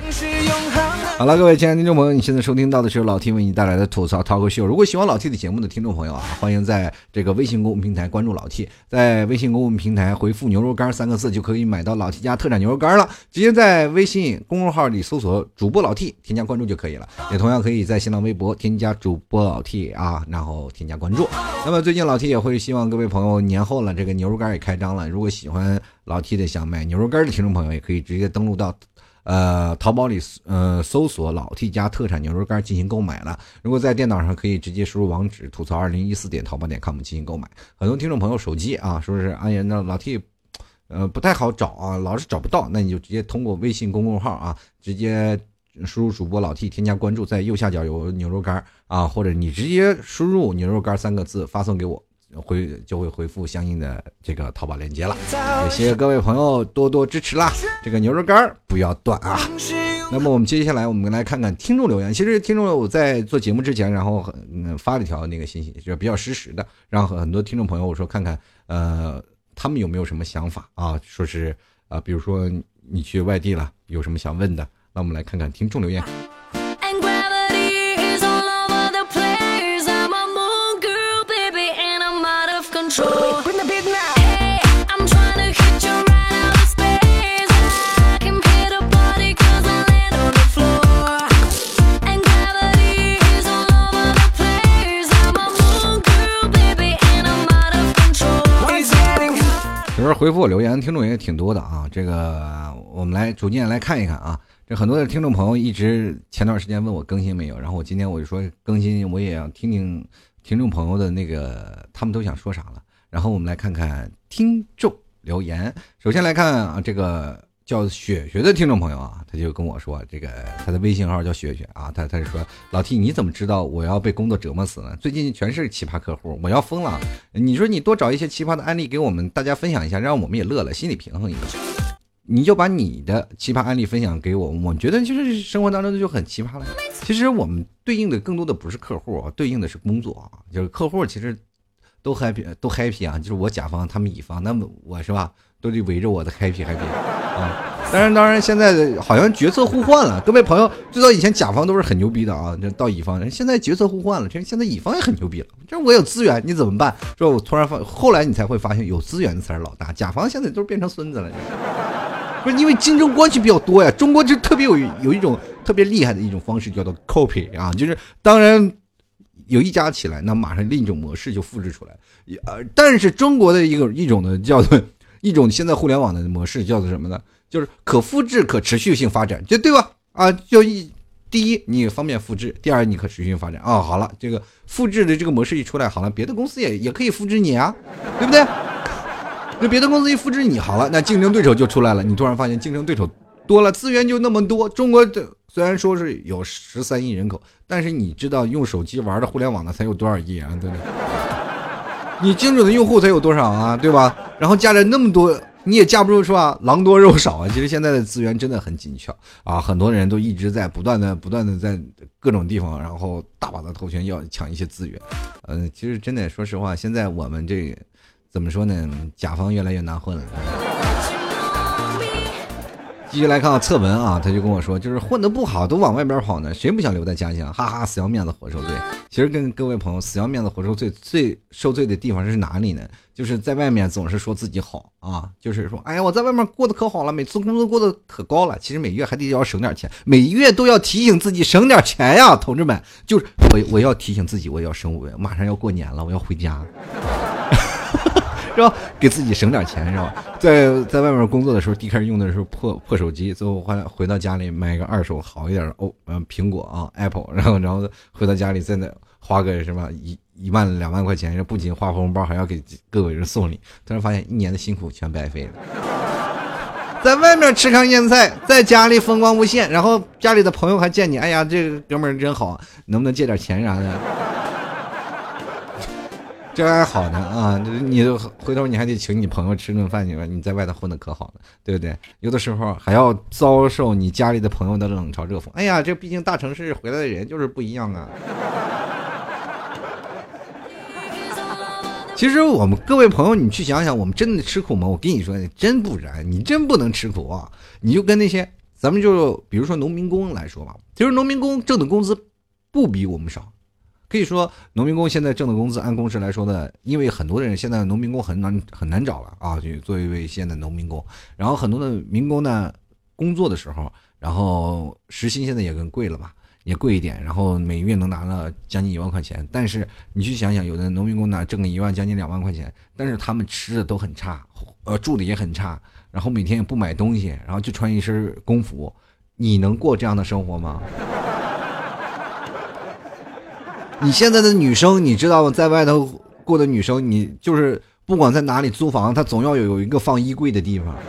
好了，各位亲爱的听众朋友，你现在收听到的是老 T 为你带来的吐槽 talk show。如果喜欢老 T 的节目的听众朋友啊，欢迎在这个微信公众平台关注老 T，在微信公众平台回复“牛肉干”三个字就可以买到老 T 家特产牛肉干了。直接在微信公众号里搜索主播老 T，添加关注就可以了。也同样可以在新浪微博添加主播老 T 啊，然后添加关注。那么最近老 T 也会希望各位朋友年后了，这个牛肉干也开张了。如果喜欢老 T 的想买牛肉干的听众朋友，也可以直接登录到。呃，淘宝里呃搜索老 T 家特产牛肉干进行购买了。如果在电脑上可以直接输入网址吐槽二零一四点淘宝点 com 进行购买。很多听众朋友手机啊，说是哎呀那老 T，呃不太好找啊，老是找不到，那你就直接通过微信公众号啊，直接输入主播老 T 添加关注，在右下角有牛肉干啊，或者你直接输入牛肉干三个字发送给我。回就会回复相应的这个淘宝链接了，也谢谢各位朋友多多支持啦！这个牛肉干不要断啊！那么我们接下来我们来看看听众留言。其实听众我在做节目之前，然后嗯发了一条那个信息，就是比较实时的，让很多听众朋友我说看看，呃，他们有没有什么想法啊？说是啊，比如说你去外地了，有什么想问的？那我们来看看听众留言。实回复我留言的听众也挺多的啊，这个我们来逐渐来看一看啊。这很多的听众朋友一直前段时间问我更新没有，然后我今天我就说更新，我也要听听听众朋友的那个他们都想说啥了。然后我们来看看听众留言。首先来看啊，这个叫雪雪的听众朋友啊，他就跟我说，这个他的微信号叫雪雪啊，他他就说老 T 你怎么知道我要被工作折磨死呢？最近全是奇葩客户，我要疯了。你说你多找一些奇葩的案例给我们大家分享一下，让我们也乐了，心理平衡一下。你就把你的奇葩案例分享给我，我觉得就是生活当中就很奇葩了。其实我们对应的更多的不是客户，对应的是工作啊，就是客户其实都 happy 都 happy 啊，就是我甲方他们乙方，那么我是吧，都得围着我的 happy happy 啊。当然当然，现在好像角色互换了，各位朋友，知道以前甲方都是很牛逼的啊，这到乙方，现在角色互换了，这现在乙方也很牛逼了。这我有资源，你怎么办？说我突然发，后来你才会发现，有资源的才是老大，甲方现在都变成孙子了。不是因为竞争关系比较多呀，中国就特别有有一种特别厉害的一种方式叫做 copy 啊，就是当然有一家起来，那马上另一种模式就复制出来。呃，但是中国的一个一种呢叫做一种现在互联网的模式叫做什么呢？就是可复制、可持续性发展，就对吧？啊，就一第一你方便复制，第二你可持续性发展啊。好了，这个复制的这个模式一出来，好了，别的公司也也可以复制你啊，对不对？那别的公司一复制你好了，那竞争对手就出来了。你突然发现竞争对手多了，资源就那么多。中国的虽然说是有十三亿人口，但是你知道用手机玩的互联网的才有多少亿啊？对不对？你精准的用户才有多少啊？对吧？然后加了那么多。你也架不住是吧？狼多肉少啊！其实现在的资源真的很紧俏啊，很多人都一直在不断的、不断的在各种地方，然后大把的投钱要抢一些资源。嗯，其实真的说实话，现在我们这怎么说呢？甲方越来越难混了。继续来看侧文啊，他就跟我说，就是混的不好都往外边跑呢，谁不想留在家乡？哈哈，死要面子活受罪。其实跟各位朋友，死要面子活受罪，最受罪的地方是哪里呢？就是在外面总是说自己好啊，就是说，哎呀，我在外面过得可好了，每次工资过得可高了。其实每月还得要省点钱，每月都要提醒自己省点钱呀，同志们，就是我我要提醒自己，我要省五元，马上要过年了，我要回家。是吧？给自己省点钱，是吧？在在外面工作的时候，第一开始用的是破破手机，最后回回到家里买个二手好一点的哦，嗯，苹果啊，Apple，然后然后回到家里再那花个什么一一万两万块钱，然后不仅花红包，还要给各位人送礼。突然发现一年的辛苦全白费了。在外面吃糠咽菜，在家里风光无限，然后家里的朋友还见你，哎呀，这个哥们儿真好，能不能借点钱啥的？这还好呢啊！你回头你还得请你朋友吃顿饭去吧？你在外头混的可好了，对不对？有的时候还要遭受你家里的朋友的冷嘲热讽。哎呀，这毕竟大城市回来的人就是不一样啊。其实我们各位朋友，你去想想，我们真的吃苦吗？我跟你说，真不然，你真不能吃苦啊！你就跟那些咱们就比如说农民工来说吧，其实农民工挣的工资不比我们少。可以说，农民工现在挣的工资，按工时来说呢，因为很多人现在农民工很难很难找了啊，就作为一位现在农民工。然后很多的民工呢，工作的时候，然后时薪现在也更贵了嘛，也贵一点。然后每月能拿了将近一万块钱。但是你去想想，有的农民工呢，挣个一万将近两万块钱，但是他们吃的都很差，呃，住的也很差，然后每天也不买东西，然后就穿一身工服，你能过这样的生活吗？你现在的女生，你知道吗？在外头过的女生，你就是不管在哪里租房，她总要有有一个放衣柜的地方。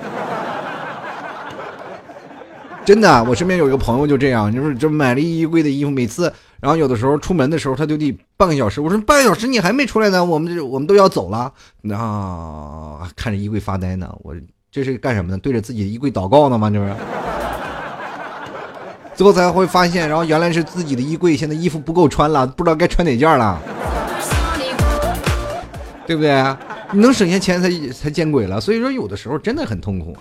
真的，我身边有一个朋友就这样，就是就买了衣柜的衣服，每次，然后有的时候出门的时候，他就得半个小时。我说半个小时你还没出来呢，我们这我们都要走了，啊，看着衣柜发呆呢。我这是干什么呢？对着自己的衣柜祷告呢吗？这是。最后才会发现，然后原来是自己的衣柜，现在衣服不够穿了，不知道该穿哪件了，对不对？你能省下钱才才见鬼了。所以说，有的时候真的很痛苦。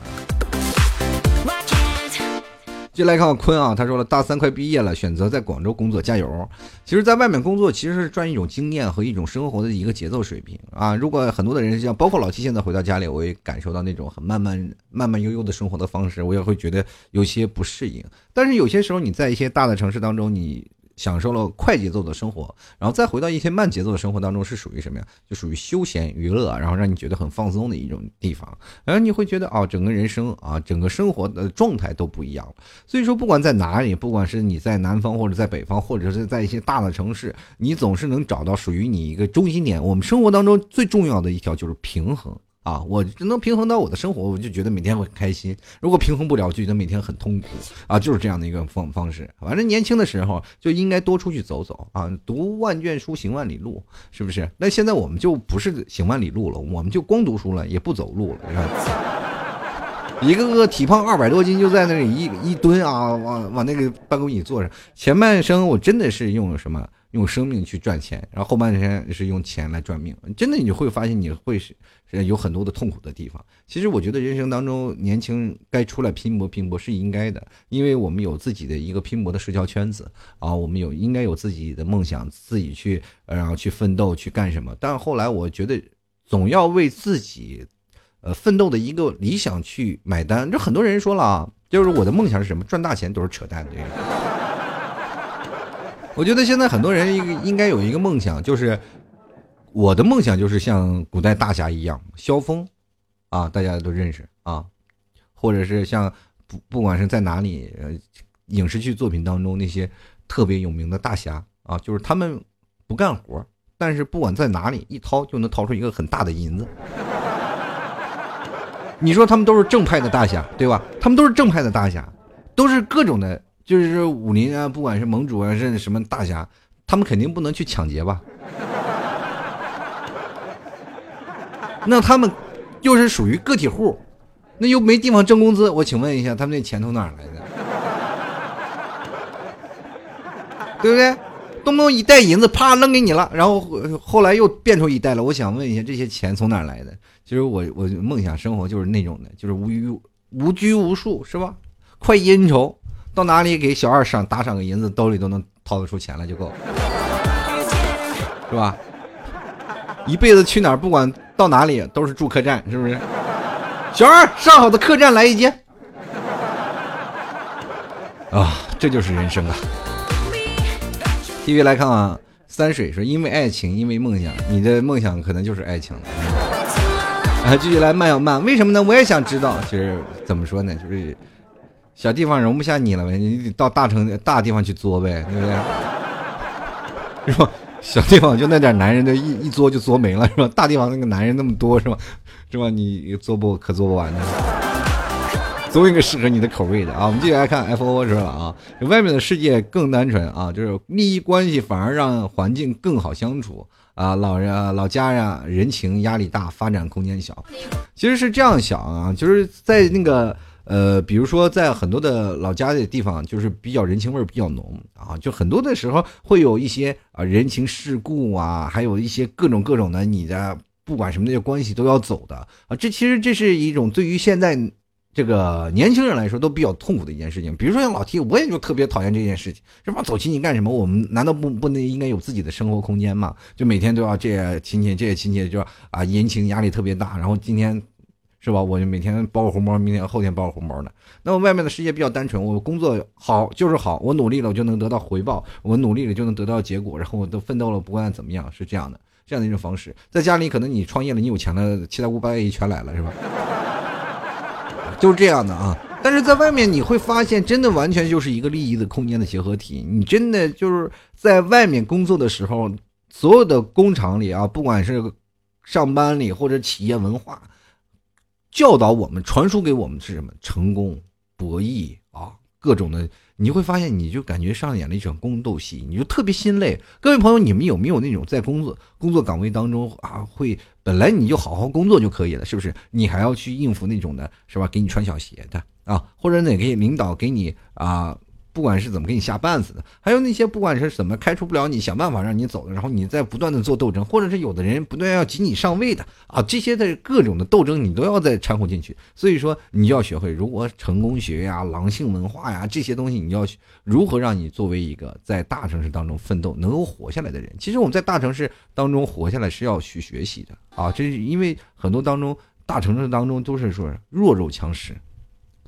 就来看坤啊，他说了，大三快毕业了，选择在广州工作，加油。其实，在外面工作其实是赚一种经验和一种生活的一个节奏水平啊。如果很多的人像包括老七，现在回到家里，我也感受到那种很慢慢、慢慢悠悠的生活的方式，我也会觉得有些不适应。但是有些时候，你在一些大的城市当中，你。享受了快节奏的生活，然后再回到一些慢节奏的生活当中，是属于什么呀？就属于休闲娱乐，然后让你觉得很放松的一种地方。然后你会觉得哦，整个人生啊，整个生活的状态都不一样了。所以说，不管在哪里，不管是你在南方或者在北方，或者是在一些大的城市，你总是能找到属于你一个中心点。我们生活当中最重要的一条就是平衡。啊，我能平衡到我的生活，我就觉得每天会很开心。如果平衡不了，就觉得每天很痛苦。啊，就是这样的一个方方式。反正年轻的时候就应该多出去走走啊，读万卷书，行万里路，是不是？那现在我们就不是行万里路了，我们就光读书了，也不走路了。是吧 一个个体胖二百多斤，就在那里一一蹲啊，往往那个办公椅坐着。前半生我真的是用什么？用生命去赚钱，然后后半生是用钱来赚命。真的，你会发现你会是有很多的痛苦的地方。其实我觉得人生当中，年轻该出来拼搏拼搏是应该的，因为我们有自己的一个拼搏的社交圈子啊，我们有应该有自己的梦想，自己去然后去奋斗去干什么。但后来我觉得，总要为自己，呃，奋斗的一个理想去买单。这很多人说了啊，就是我的梦想是什么？赚大钱都是扯淡的。我觉得现在很多人应该有一个梦想，就是我的梦想就是像古代大侠一样，萧峰，啊，大家都认识啊，或者是像不不管是在哪里，影视剧作品当中那些特别有名的大侠啊，就是他们不干活，但是不管在哪里一掏就能掏出一个很大的银子。你说他们都是正派的大侠，对吧？他们都是正派的大侠，都是各种的，就是武林啊，不管是盟主啊，是什么大侠，他们肯定不能去抢劫吧？那他们又是属于个体户，那又没地方挣工资。我请问一下，他们那钱从哪儿来的？对不对？动不动一袋银子啪扔给你了，然后后来又变出一袋了。我想问一下，这些钱从哪儿来的？其实我我梦想生活就是那种的，就是无拘无拘无束，是吧？快意恩仇，到哪里给小二赏打赏个银子，兜里都能掏得出钱来就够了，是吧？一辈子去哪儿，不管到哪里都是住客栈，是不是？小二上好的客栈来一间。啊，这就是人生啊！T V 来看啊，三水说：“因为爱情，因为梦想，你的梦想可能就是爱情了。”啊，继续来慢要慢，为什么呢？我也想知道。其实怎么说呢？就是小地方容不下你了呗，你得到大城大地方去作呗，对不对？是吧？小地方就那点男人，的一一作就作没了，是吧？大地方那个男人那么多，是吧？是吧？你作不可作不完的。总有一个适合你的口味的啊！我们继续来看 F O 说了啊，外面的世界更单纯啊，就是利益关系反而让环境更好相处啊。老人啊老家呀，人情压力大，发展空间小。其实是这样想啊，就是在那个呃，比如说在很多的老家的地方，就是比较人情味比较浓啊，就很多的时候会有一些啊人情世故啊，还有一些各种各种的你的不管什么的关系都要走的啊。这其实这是一种对于现在。这个年轻人来说都比较痛苦的一件事情，比如说像老 T，我也就特别讨厌这件事情。这帮走亲戚干什么？我们难道不不能应该有自己的生活空间吗？就每天都要这亲戚，这些亲戚就啊，人情压力特别大。然后今天是吧？我就每天包个红包，明天后天包个红包的。那么外面的世界比较单纯，我工作好就是好，我努力了我就能得到回报，我努力了就能得到结果，然后我都奋斗了，不管怎么样是这样的，这样的一种方式。在家里可能你创业了，你有钱了，七大姑八大姨全来了，是吧？就是这样的啊，但是在外面你会发现，真的完全就是一个利益的空间的结合体。你真的就是在外面工作的时候，所有的工厂里啊，不管是上班里或者企业文化，教导我们、传输给我们是什么？成功、博弈啊，各种的。你会发现，你就感觉上演了一场宫斗戏，你就特别心累。各位朋友，你们有没有那种在工作工作岗位当中啊，会本来你就好好工作就可以了，是不是？你还要去应付那种的，是吧？给你穿小鞋的啊，或者哪个领导给你啊？不管是怎么给你下绊子的，还有那些不管是怎么开除不了你，想办法让你走的，然后你在不断的做斗争，或者是有的人不断要挤你上位的啊，这些的各种的斗争你都要再掺和进去。所以说，你就要学会如何成功学呀、狼性文化呀这些东西，你要如何让你作为一个在大城市当中奋斗能够活下来的人。其实我们在大城市当中活下来是要去学习的啊，这是因为很多当中大城市当中都是说弱肉强食，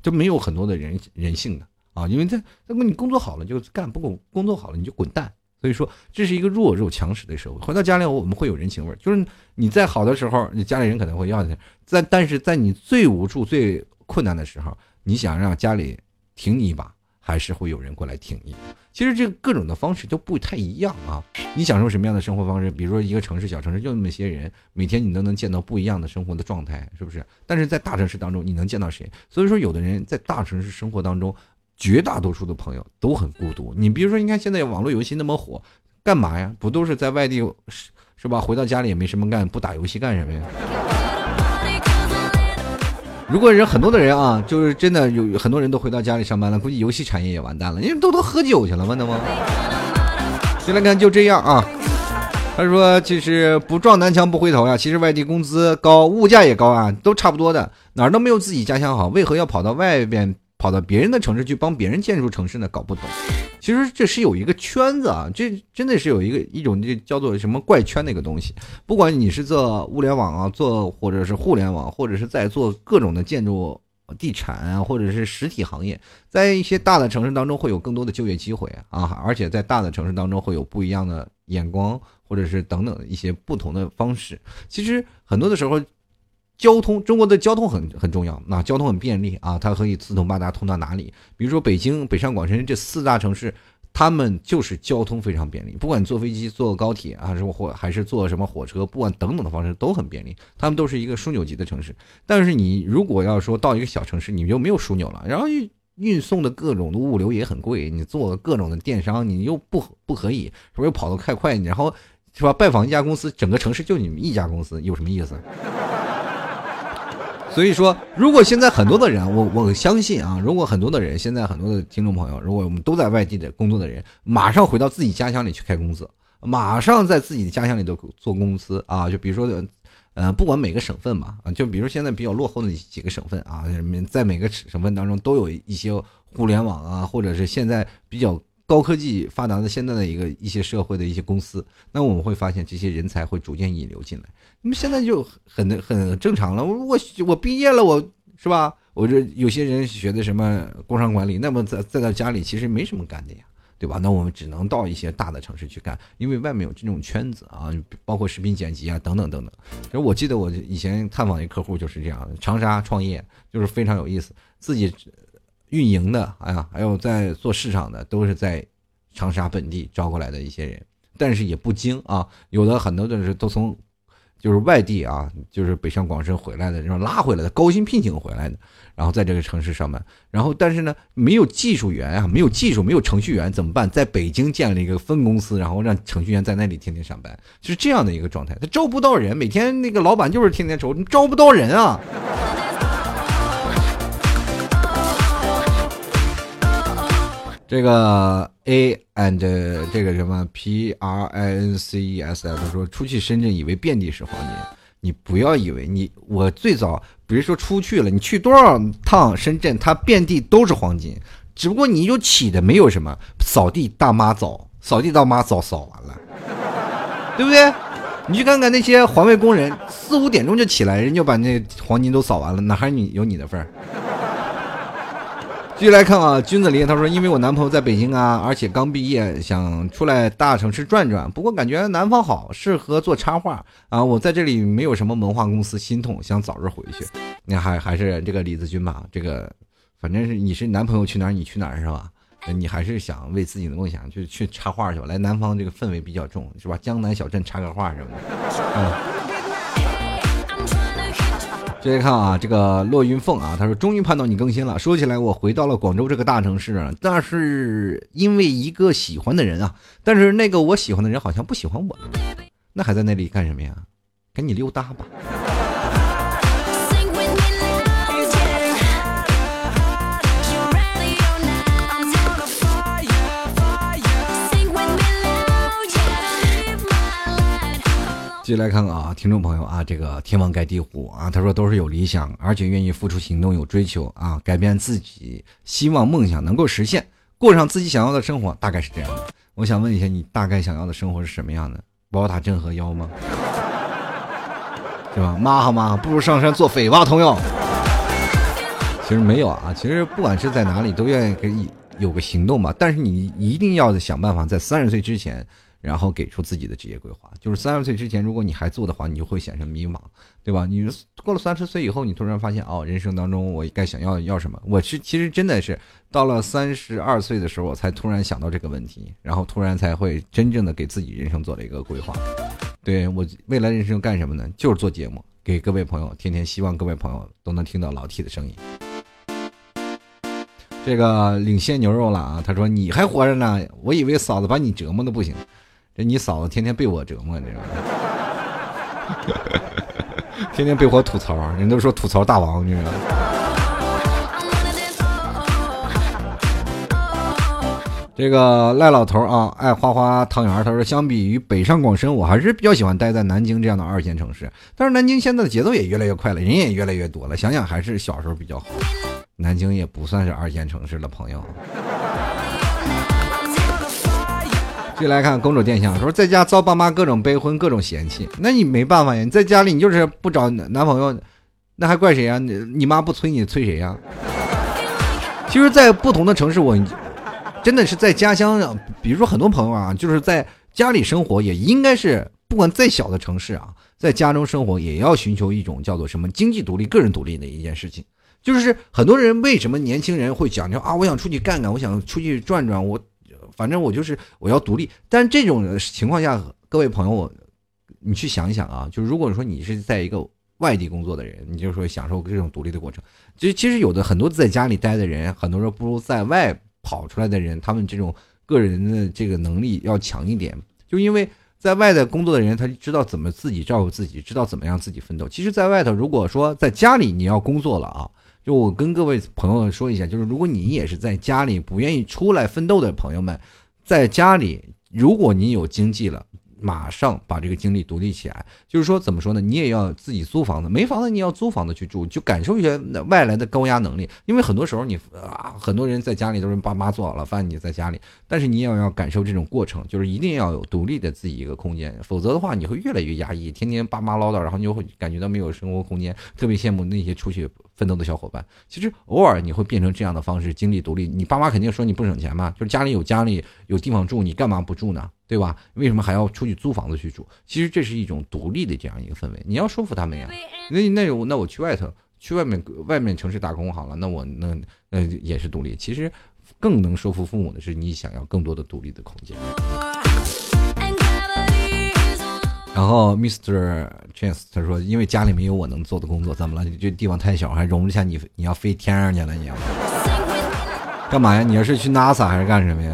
就没有很多的人人性的。啊，因为在如果你工作好了就干，不工工作好了你就滚蛋。所以说这是一个弱肉强食的社会。回到家里我们会有人情味儿就是你在好的时候，你家里人可能会要你；在但是在你最无助、最困难的时候，你想让家里挺你一把，还是会有人过来挺你。其实这各种的方式都不太一样啊。你享受什么样的生活方式？比如说一个城市、小城市就那么些人，每天你都能见到不一样的生活的状态，是不是？但是在大城市当中，你能见到谁？所以说，有的人在大城市生活当中。绝大多数的朋友都很孤独。你比如说，你看现在网络游戏那么火，干嘛呀？不都是在外地是是吧？回到家里也没什么干，不打游戏干什么呀？如果人很多的人啊，就是真的有很多人都回到家里上班了，估计游戏产业也完蛋了，因为都都喝酒去了嘛，那么。进来看就这样啊。他说：“其实不撞南墙不回头呀。其实外地工资高，物价也高啊，都差不多的，哪儿都没有自己家乡好，为何要跑到外边？”跑到别人的城市去帮别人建筑城市呢？搞不懂。其实这是有一个圈子啊，这真的是有一个一种这叫做什么怪圈的一个东西。不管你是做物联网啊，做或者是互联网，或者是在做各种的建筑、地产啊，或者是实体行业，在一些大的城市当中会有更多的就业机会啊，而且在大的城市当中会有不一样的眼光，或者是等等一些不同的方式。其实很多的时候。交通，中国的交通很很重要，那交通很便利啊，它可以四通八达，通到哪里？比如说北京、北上广深这四大城市，他们就是交通非常便利，不管坐飞机、坐高铁啊，是或还是坐什么火车，不管等等的方式都很便利。他们都是一个枢纽级的城市。但是你如果要说到一个小城市，你就没有枢纽了，然后运运送的各种的物流也很贵，你做各种的电商，你又不不可以，是不是又跑得太快？然后是吧？拜访一家公司，整个城市就你们一家公司，有什么意思？所以说，如果现在很多的人，我我相信啊，如果很多的人，现在很多的听众朋友，如果我们都在外地的工作的人，马上回到自己家乡里去开公司，马上在自己的家乡里头做公司啊，就比如说，呃，不管每个省份嘛，啊，就比如现在比较落后的几个省份啊，在每个省份当中都有一些互联网啊，或者是现在比较。高科技发达的现在的一个一些社会的一些公司，那我们会发现这些人才会逐渐引流进来。那么现在就很很正常了。我我我毕业了，我是吧？我这有些人学的什么工商管理，那么在在在家里其实没什么干的呀，对吧？那我们只能到一些大的城市去干，因为外面有这种圈子啊，包括视频剪辑啊等等等等。其实我记得我以前探访一客户就是这样的，长沙创业就是非常有意思，自己。运营的，哎呀，还有在做市场的，都是在长沙本地招过来的一些人，但是也不精啊，有的很多的是都从就是外地啊，就是北上广深回来的，这种拉回来的，高薪聘请回来的，然后在这个城市上班，然后但是呢，没有技术员啊，没有技术，没有程序员怎么办？在北京建了一个分公司，然后让程序员在那里天天上班，就是这样的一个状态。他招不到人，每天那个老板就是天天愁，你招不到人啊。这个 A and 这个什么 P R I N C E S 他说出去深圳以为遍地是黄金，你不要以为你我最早比如说出去了，你去多少趟深圳，它遍地都是黄金，只不过你就起的没有什么扫地大妈早，扫地大妈早扫完了，对不对？你去看看那些环卫工人，四五点钟就起来，人就把那黄金都扫完了，哪还你有你的份儿？继续来看啊，君子林他说：“因为我男朋友在北京啊，而且刚毕业，想出来大城市转转。不过感觉南方好，适合做插画啊。我在这里没有什么文化公司，心痛，想早日回去。你还还是这个李子君吧，这个反正是你是男朋友去哪儿你去哪儿是吧？你还是想为自己的梦想去去插画去吧。来南方这个氛围比较重是吧？江南小镇插个画什么的，嗯。”接着看啊，这个骆云凤啊，他说终于盼到你更新了。说起来，我回到了广州这个大城市，但是因为一个喜欢的人啊，但是那个我喜欢的人好像不喜欢我，那还在那里干什么呀？赶紧溜达吧。继续来看看啊，听众朋友啊，这个天王盖地虎啊，他说都是有理想，而且愿意付出行动，有追求啊，改变自己，希望梦想能够实现，过上自己想要的生活，大概是这样的。我想问一下，你大概想要的生活是什么样的？宝塔镇河妖吗？对吧？妈好妈，不如上山做匪吧，朋友。其实没有啊，其实不管是在哪里，都愿意给你有个行动吧。但是你一定要想办法，在三十岁之前。然后给出自己的职业规划，就是三十岁之前，如果你还做的话，你就会显得迷茫，对吧？你过了三十岁以后，你突然发现，哦，人生当中我该想要要什么？我是其实真的是到了三十二岁的时候，我才突然想到这个问题，然后突然才会真正的给自己人生做了一个规划。对我未来人生干什么呢？就是做节目，给各位朋友，天天希望各位朋友都能听到老 T 的声音。这个领先牛肉了啊！他说你还活着呢，我以为嫂子把你折磨的不行。这你嫂子天天被我折磨，你知道吗？天天被我吐槽，人都说吐槽大王，你知道吗？这个赖老头啊，爱花花汤圆，他说，相比于北上广深，我还是比较喜欢待在南京这样的二线城市。但是南京现在的节奏也越来越快了，人也越来越多了。想想还是小时候比较好。南京也不算是二线城市了，朋友。继续来看公主殿下说，在家遭爸妈各种背婚，各种嫌弃，那你没办法呀。你在家里，你就是不找男朋友，那还怪谁呀？你你妈不催你，催谁呀？其实，在不同的城市，我真的是在家乡，比如说很多朋友啊，就是在家里生活，也应该是不管再小的城市啊，在家中生活，也要寻求一种叫做什么经济独立、个人独立的一件事情。就是很多人为什么年轻人会讲究啊？我想出去干干，我想出去转转，我。反正我就是我要独立。但这种情况下，各位朋友，你去想一想啊，就是如果说你是在一个外地工作的人，你就说享受这种独立的过程。其实其实有的很多在家里待的人，很多时候不如在外跑出来的人，他们这种个人的这个能力要强一点，就因为。在外的工作的人，他知道怎么自己照顾自己，知道怎么样自己奋斗。其实，在外头，如果说在家里你要工作了啊，就我跟各位朋友说一下，就是如果你也是在家里不愿意出来奋斗的朋友们，在家里，如果你有经济了。马上把这个精力独立起来，就是说怎么说呢？你也要自己租房子，没房子你要租房子去住，就感受一下外来的高压能力。因为很多时候你啊，很多人在家里都是爸妈做好了饭，你在家里，但是你也要感受这种过程，就是一定要有独立的自己一个空间，否则的话你会越来越压抑，天天爸妈唠叨，然后你就会感觉到没有生活空间，特别羡慕那些出去奋斗的小伙伴。其实偶尔你会变成这样的方式，精力独立。你爸妈肯定说你不省钱嘛，就是家里有家里有地方住，你干嘛不住呢？对吧？为什么还要出去租房子去住？其实这是一种独立的这样一个氛围。你要说服他们呀，那那那我去外头，去外面外面城市打工好了，那我那那也是独立。其实更能说服父母的是，你想要更多的独立的空间。然后，Mr. Chance 他说，因为家里没有我能做的工作，怎么了？这地方太小，还容不下你？你要飞天上去了？你要干嘛呀？你要是去 NASA 还是干什么呀？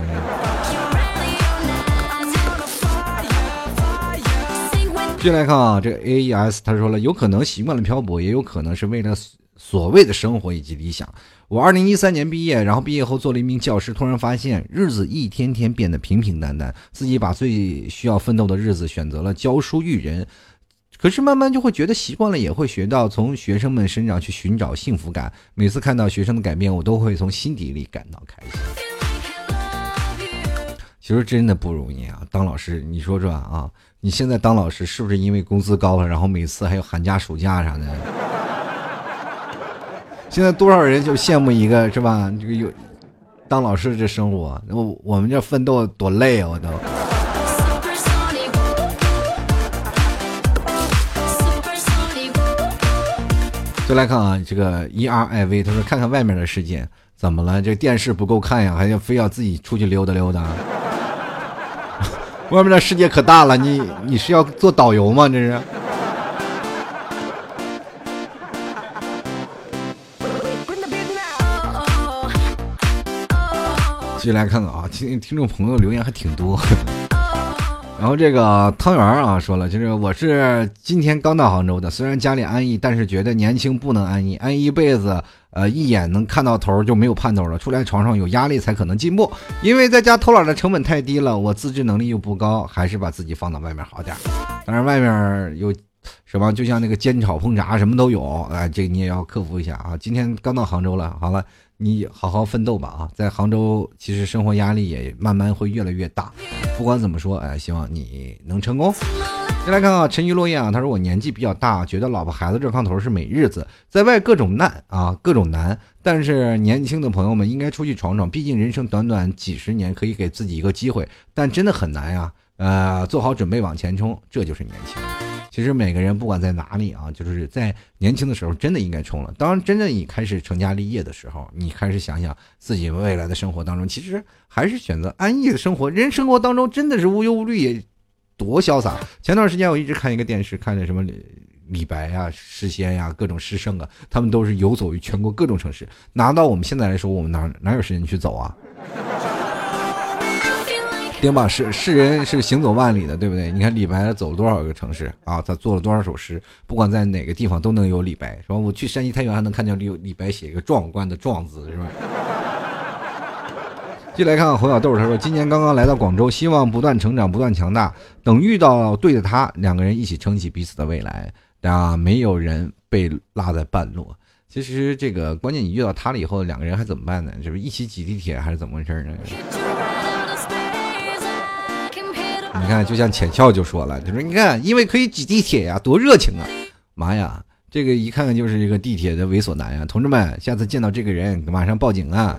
继续来看啊，这 A E S 他说了，有可能习惯了漂泊，也有可能是为了所谓的生活以及理想。我二零一三年毕业，然后毕业后做了一名教师，突然发现日子一天天变得平平淡淡，自己把最需要奋斗的日子选择了教书育人。可是慢慢就会觉得习惯了，也会学到从学生们身上去寻找幸福感。每次看到学生的改变，我都会从心底里感到开心。其实真的不容易啊，当老师，你说说啊。你现在当老师是不是因为工资高了，然后每次还有寒假、暑假啥的？现在多少人就羡慕一个是吧？这个有当老师这生活，我我们这奋斗多累啊！我都。再来看啊，这个 E R I V，他说看看外面的世界，怎么了？这电视不够看呀，还要非要自己出去溜达溜达。外面的世界可大了，你你是要做导游吗？这是。继续来看看啊，听听众朋友留言还挺多。然后这个汤圆啊说了，就是我是今天刚到杭州的，虽然家里安逸，但是觉得年轻不能安逸，安逸一辈子。呃，一眼能看到头就没有盼头了。出来床上有压力才可能进步，因为在家偷懒的成本太低了，我自制能力又不高，还是把自己放到外面好点。当然，外面有什么，就像那个煎炒烹炸什么都有，哎，这你也要克服一下啊。今天刚到杭州了，好了，你好好奋斗吧啊！在杭州，其实生活压力也慢慢会越来越大。不管怎么说，哎，希望你能成功。再来看啊，沉鱼落雁啊，他说我年纪比较大，觉得老婆孩子热炕头是美日子，在外各种难啊，各种难。但是年轻的朋友们应该出去闯闯，毕竟人生短短几十年，可以给自己一个机会，但真的很难呀。呃，做好准备往前冲，这就是年轻。其实每个人不管在哪里啊，就是在年轻的时候真的应该冲了。当真正你开始成家立业的时候，你开始想想自己未来的生活当中，其实还是选择安逸的生活。人生活当中真的是无忧无虑也。多潇洒！前段时间我一直看一个电视，看着什么李李白呀、诗仙呀、各种诗圣啊，他们都是游走于全国各种城市。拿到我们现在来说，我们哪哪有时间去走啊？对吧？是世人是行走万里的，对不对？你看李白走了多少个城市啊？他做了多少首诗？不管在哪个地方都能有李白，是吧？我去山西太原还能看见李李白写一个壮观的“壮”字，是吧？继续来看侯小豆，他说：“今年刚刚来到广州，希望不断成长，不断强大。等遇到对的他，两个人一起撑起彼此的未来。啊，没有人被落在半路。其实这个关键，你遇到他了以后，两个人还怎么办呢？就是一起挤地铁，还是怎么回事呢？你看，就像浅笑就说了，他说你看，因为可以挤地铁呀，多热情啊！妈呀，这个一看看就是一个地铁的猥琐男呀！同志们，下次见到这个人，马上报警啊！”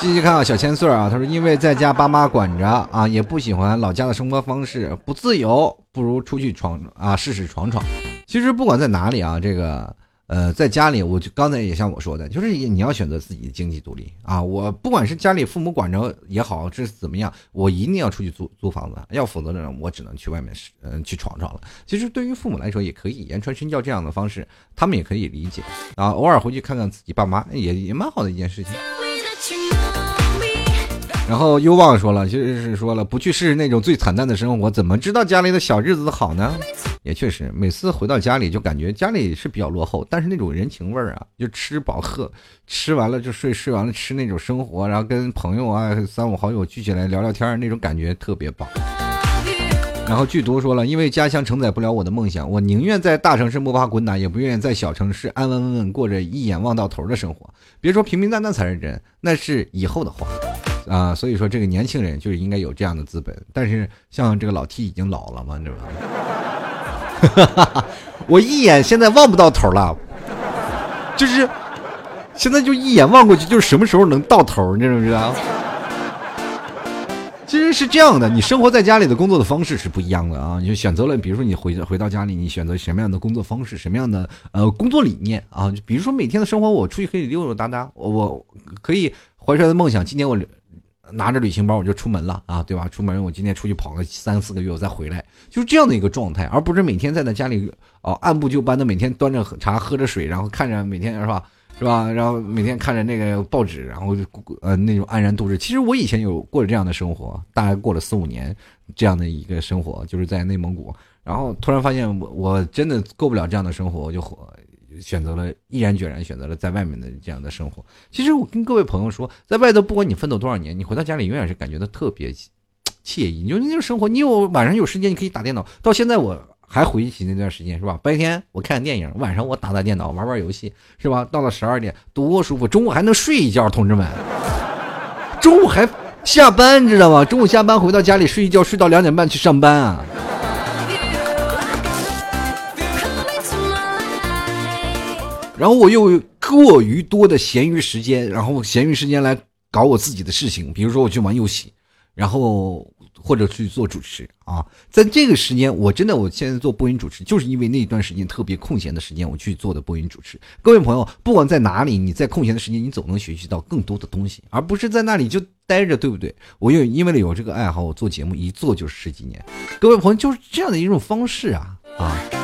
继续看啊，小千岁啊，他说：“因为在家爸妈管着啊，也不喜欢老家的生活方式，不自由，不如出去闯啊，试试闯闯。其实不管在哪里啊，这个呃，在家里，我就刚才也像我说的，就是你要选择自己的经济独立啊。我不管是家里父母管着也好，这是怎么样，我一定要出去租租房子，要否则呢，我只能去外面嗯去闯闯了。其实对于父母来说，也可以言传身教这样的方式，他们也可以理解啊。偶尔回去看看自己爸妈，也也蛮好的一件事情。然后优望说了，就是说了，不去试试那种最惨淡的生活，怎么知道家里的小日子好呢？也确实，每次回到家里就感觉家里是比较落后，但是那种人情味儿啊，就吃饱喝，吃完了就睡，睡完了吃那种生活，然后跟朋友啊三五好友聚起来聊聊天那种感觉特别棒。然后剧毒说了，因为家乡承载不了我的梦想，我宁愿在大城市摸爬滚打，也不愿意在小城市安安稳稳过着一眼望到头的生活。别说平平淡淡才是真，那是以后的话。啊，所以说这个年轻人就是应该有这样的资本，但是像这个老 T 已经老了嘛，知吧？我一眼现在望不到头了，就是现在就一眼望过去，就是什么时候能到头，你知不知道？其实是这样的，你生活在家里的工作的方式是不一样的啊，你就选择了，比如说你回回到家里，你选择什么样的工作方式，什么样的呃工作理念啊？比如说每天的生活，我出去可以溜溜达达，我我可以怀揣的梦想，今年我。拿着旅行包我就出门了啊，对吧？出门我今天出去跑个三四个月，我再回来，就是这样的一个状态，而不是每天在那家里哦按部就班的每天端着茶喝着水，然后看着每天是吧是吧，然后每天看着那个报纸，然后就呃那种安然度日。其实我以前有过这样的生活，大概过了四五年这样的一个生活，就是在内蒙古，然后突然发现我我真的过不了这样的生活，我就。选择了毅然决然选择了在外面的这样的生活。其实我跟各位朋友说，在外头不管你奋斗多少年，你回到家里永远是感觉到特别惬意。你就那种生活，你有晚上有时间，你可以打电脑。到现在我还回忆起那段时间，是吧？白天我看电影，晚上我打打电脑，玩玩游戏，是吧？到了十二点多舒服，中午还能睡一觉，同志们。中午还下班，你知道吗？中午下班回到家里睡一觉，睡到两点半去上班啊。然后我又过于多的闲余时间，然后闲余时间来搞我自己的事情，比如说我去玩游戏，然后或者去做主持啊。在这个时间，我真的我现在做播音主持，就是因为那一段时间特别空闲的时间，我去做的播音主持。各位朋友，不管在哪里，你在空闲的时间，你总能学习到更多的东西，而不是在那里就待着，对不对？我又因为了有这个爱好，我做节目一做就是十几年。各位朋友，就是这样的一种方式啊啊。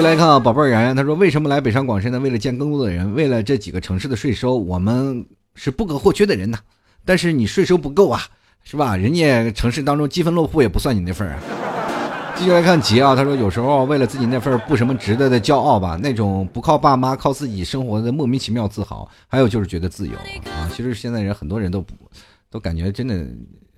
就来看啊，宝贝儿圆圆，他说：“为什么来北上广深呢？为了见更多的人，为了这几个城市的税收，我们是不可或缺的人呐。但是你税收不够啊，是吧？人家城市当中积分落户也不算你那份儿啊。”继续来看杰啊，他说：“有时候为了自己那份不什么值得的骄傲吧，那种不靠爸妈靠自己生活的莫名其妙自豪，还有就是觉得自由啊。其实现在人很多人都不都感觉真的。”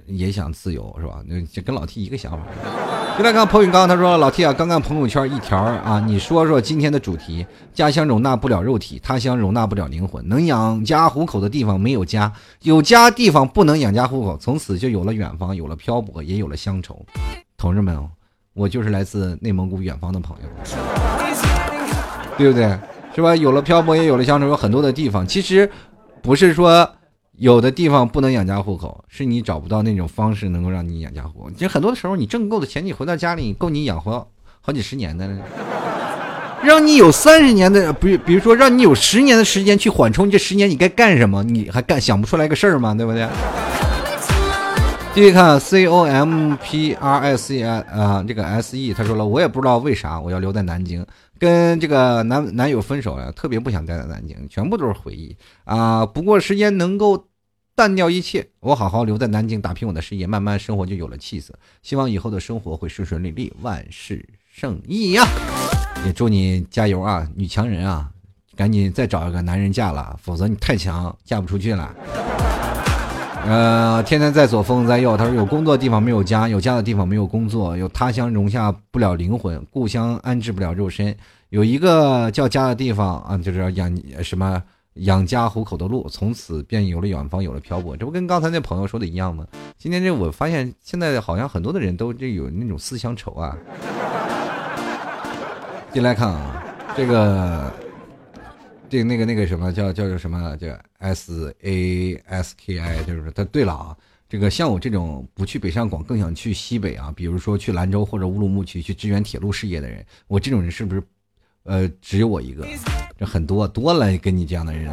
也想自由是吧？那就跟老 T 一个想法。就来看彭宇刚，他说：“老 T 啊，刚刚朋友圈一条啊，你说说今天的主题：家乡容纳不了肉体，他乡容纳不了灵魂。能养家糊口的地方没有家，有家地方不能养家糊口。从此就有了远方，有了漂泊，也有了乡愁。同志们，我就是来自内蒙古远方的朋友，对不对？是吧？有了漂泊，也有了乡愁，有很多的地方，其实不是说。”有的地方不能养家糊口，是你找不到那种方式能够让你养家糊口。其实很多的时候，你挣够的钱，你回到家里够你养活好几十年的。让你有三十年的，不，比如说让你有十年的时间去缓冲，这十年你该干什么？你还干想不出来个事儿吗？对不对？继续看 C O M P R I C I 啊，这个 S E，他说了，我也不知道为啥我要留在南京。跟这个男男友分手呀，特别不想待在南京，全部都是回忆啊。不过时间能够淡掉一切，我好好留在南京打拼我的事业，慢慢生活就有了气色。希望以后的生活会顺顺利利，万事胜意呀！也祝你加油啊，女强人啊，赶紧再找一个男人嫁了，否则你太强，嫁不出去了。呃，天天在左，风在右。他说：“有工作的地方没有家，有家的地方没有工作，有他乡容下不了灵魂，故乡安置不了肉身。有一个叫家的地方啊，就是养什么养家糊口的路，从此便有了远方，有了漂泊。这不跟刚才那朋友说的一样吗？今天这我发现，现在好像很多的人都这有那种思乡愁啊。进来看啊，这个。”这个那个那个什么叫叫做什么叫 S A S K I，就是他对了啊，这个像我这种不去北上广更想去西北啊，比如说去兰州或者乌鲁木齐去支援铁路事业的人，我这种人是不是，呃，只有我一个？这很多多了，跟你这样的人。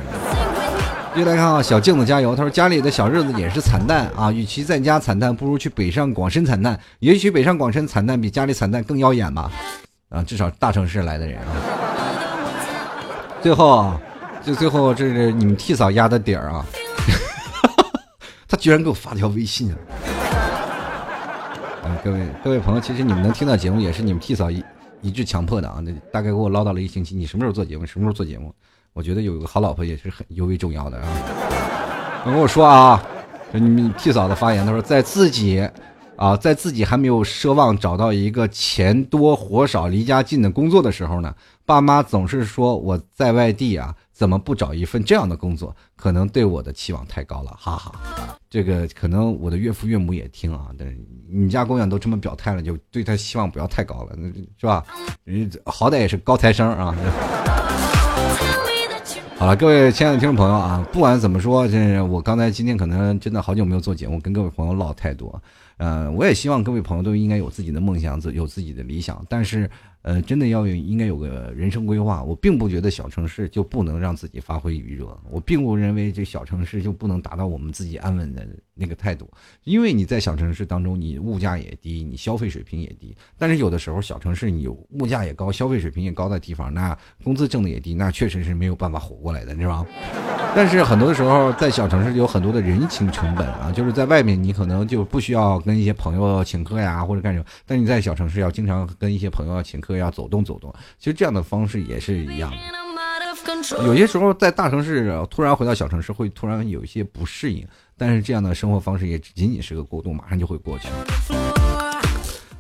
又来看啊，小镜子加油！他说家里的小日子也是惨淡啊，与其在家惨淡，不如去北上广深惨淡。也许北上广深惨淡比家里惨淡更耀眼吧？啊，至少大城市来的人啊。最后啊，就最后这是你们替嫂压的底儿啊。他居然给我发条微信啊！嗯，各位各位朋友，其实你们能听到节目也是你们替嫂一一致强迫的啊。那大概给我唠叨了一星期，你什么时候做节目？什么时候做节目？我觉得有个好老婆也是很尤为重要的啊！跟我说啊，你们替嫂的发言，他说在自己啊，在自己还没有奢望找到一个钱多活少、离家近的工作的时候呢，爸妈总是说我在外地啊，怎么不找一份这样的工作？可能对我的期望太高了，哈哈。这个可能我的岳父岳母也听啊，但是你家姑娘都这么表态了，就对她希望不要太高了，是吧？人好歹也是高材生啊。好了，各位亲爱的听众朋友啊，不管怎么说，这我刚才今天可能真的好久没有做节目，跟各位朋友唠太多。呃，我也希望各位朋友都应该有自己的梦想，有自己的理想，但是。呃，真的要有应该有个人生规划。我并不觉得小城市就不能让自己发挥余热，我并不认为这小城市就不能达到我们自己安稳的那个态度。因为你在小城市当中，你物价也低，你消费水平也低。但是有的时候，小城市你物价也高，消费水平也高的地方，那工资挣的也低，那确实是没有办法活过来的，是吧？但是很多的时候，在小城市有很多的人情成本啊，就是在外面你可能就不需要跟一些朋友请客呀，或者干什么，但你在小城市要经常跟一些朋友要请客。要走动走动，其实这样的方式也是一样的。有些时候在大城市突然回到小城市，会突然有一些不适应，但是这样的生活方式也仅仅是个过渡，马上就会过去。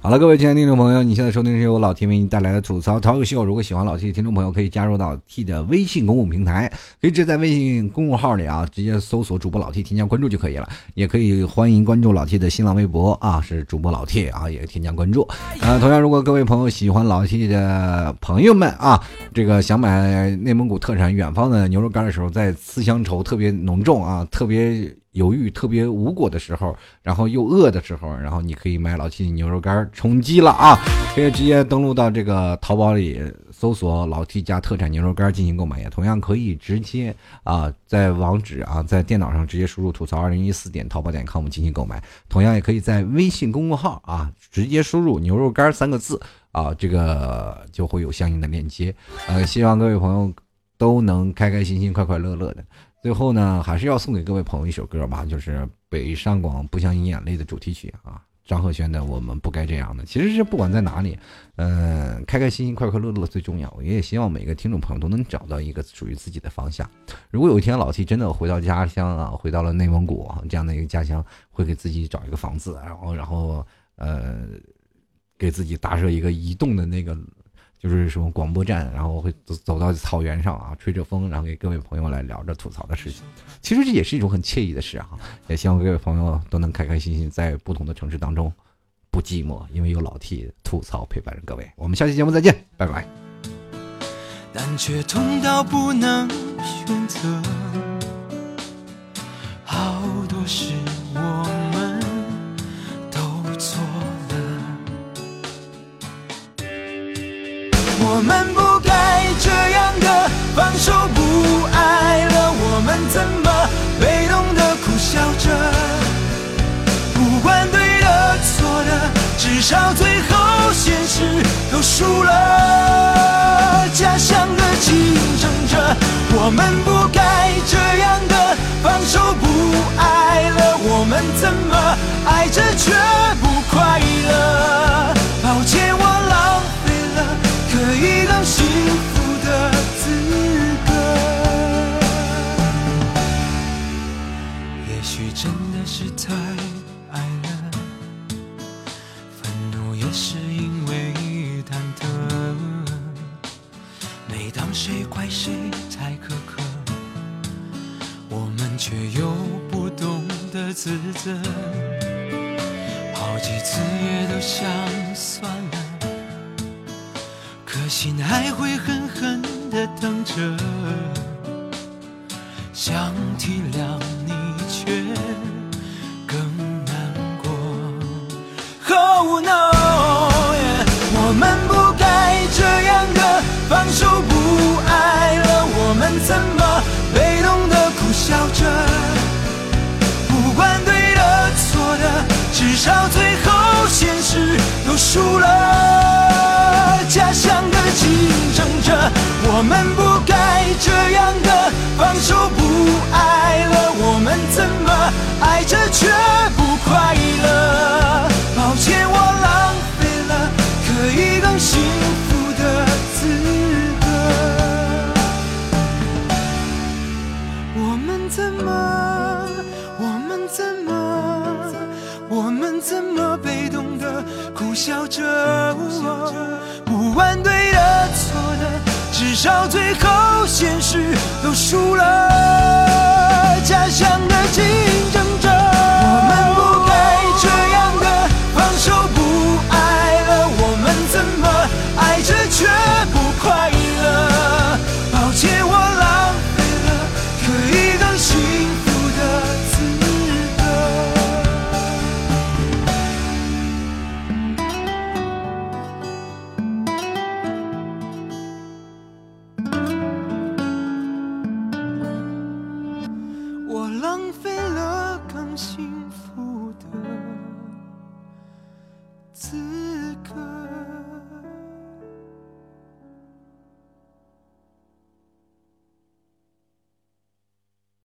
好了，各位亲爱的听众朋友，你现在收听是由老 T 为你带来的吐槽淘口秀。如果喜欢老 T 的听众朋友，可以加入到 T 的微信公共平台，可以直接在微信公众号里啊，直接搜索主播老 T，添加关注就可以了。也可以欢迎关注老 T 的新浪微博啊，是主播老 T 啊，也添加关注。呃，同样，如果各位朋友喜欢老 T 的朋友们啊，这个想买内蒙古特产远方的牛肉干的时候，在思乡愁特别浓重啊，特别。犹豫特别无果的时候，然后又饿的时候，然后你可以买老 T 牛肉干充饥了啊！可以直接登录到这个淘宝里搜索老 T 家特产牛肉干进行购买，也同样可以直接啊在网址啊在电脑上直接输入吐槽二零一四点淘宝点 com 进行购买，同样也可以在微信公众号啊直接输入牛肉干三个字啊，这个就会有相应的链接。呃，希望各位朋友都能开开心心、快快乐乐的。最后呢，还是要送给各位朋友一首歌吧，就是《北上广不想饮眼泪》的主题曲啊，张赫宣的《我们不该这样的》。其实是不管在哪里，嗯，开开心心、快快乐乐最重要。我也希望每个听众朋友都能找到一个属于自己的方向。如果有一天老 T 真的回到家乡啊，回到了内蒙古这样的一个家乡，会给自己找一个房子，然后，然后，呃，给自己搭设一个移动的那个。就是什么广播站，然后会走走到草原上啊，吹着风，然后给各位朋友来聊着吐槽的事情。其实这也是一种很惬意的事啊，也希望各位朋友都能开开心心在不同的城市当中不寂寞，因为有老 T 吐槽陪伴着各位。我们下期节目再见，拜拜。但却痛到不能选择，好多事我们不该这样的放手不爱了，我们怎么被动的苦笑着？不管对的错的，至少最后现实都输了。家乡的竞争者，我们不该这样的放手不爱了，我们怎么爱着却不快乐？抱歉，幸福的资格，也许真的是太爱了，愤怒也是因为忐忑。每当谁怪谁太苛刻，我们却又不懂得自责，好几次也都想算了。可心还会狠狠的疼着。想体谅你却更难过。Oh no 我们不该这样的放手不爱了我们怎么被动的苦笑着？不管对的错的至少最后现实都输了。假想的竞争者，我们不该这样的。放手不爱了，我们怎么爱着却不快乐？抱歉，我浪费了可以更幸福的资格。我们怎么？我们怎么？我们怎么被动的苦笑着？不管对的错的至少最后现实都输了。家乡的景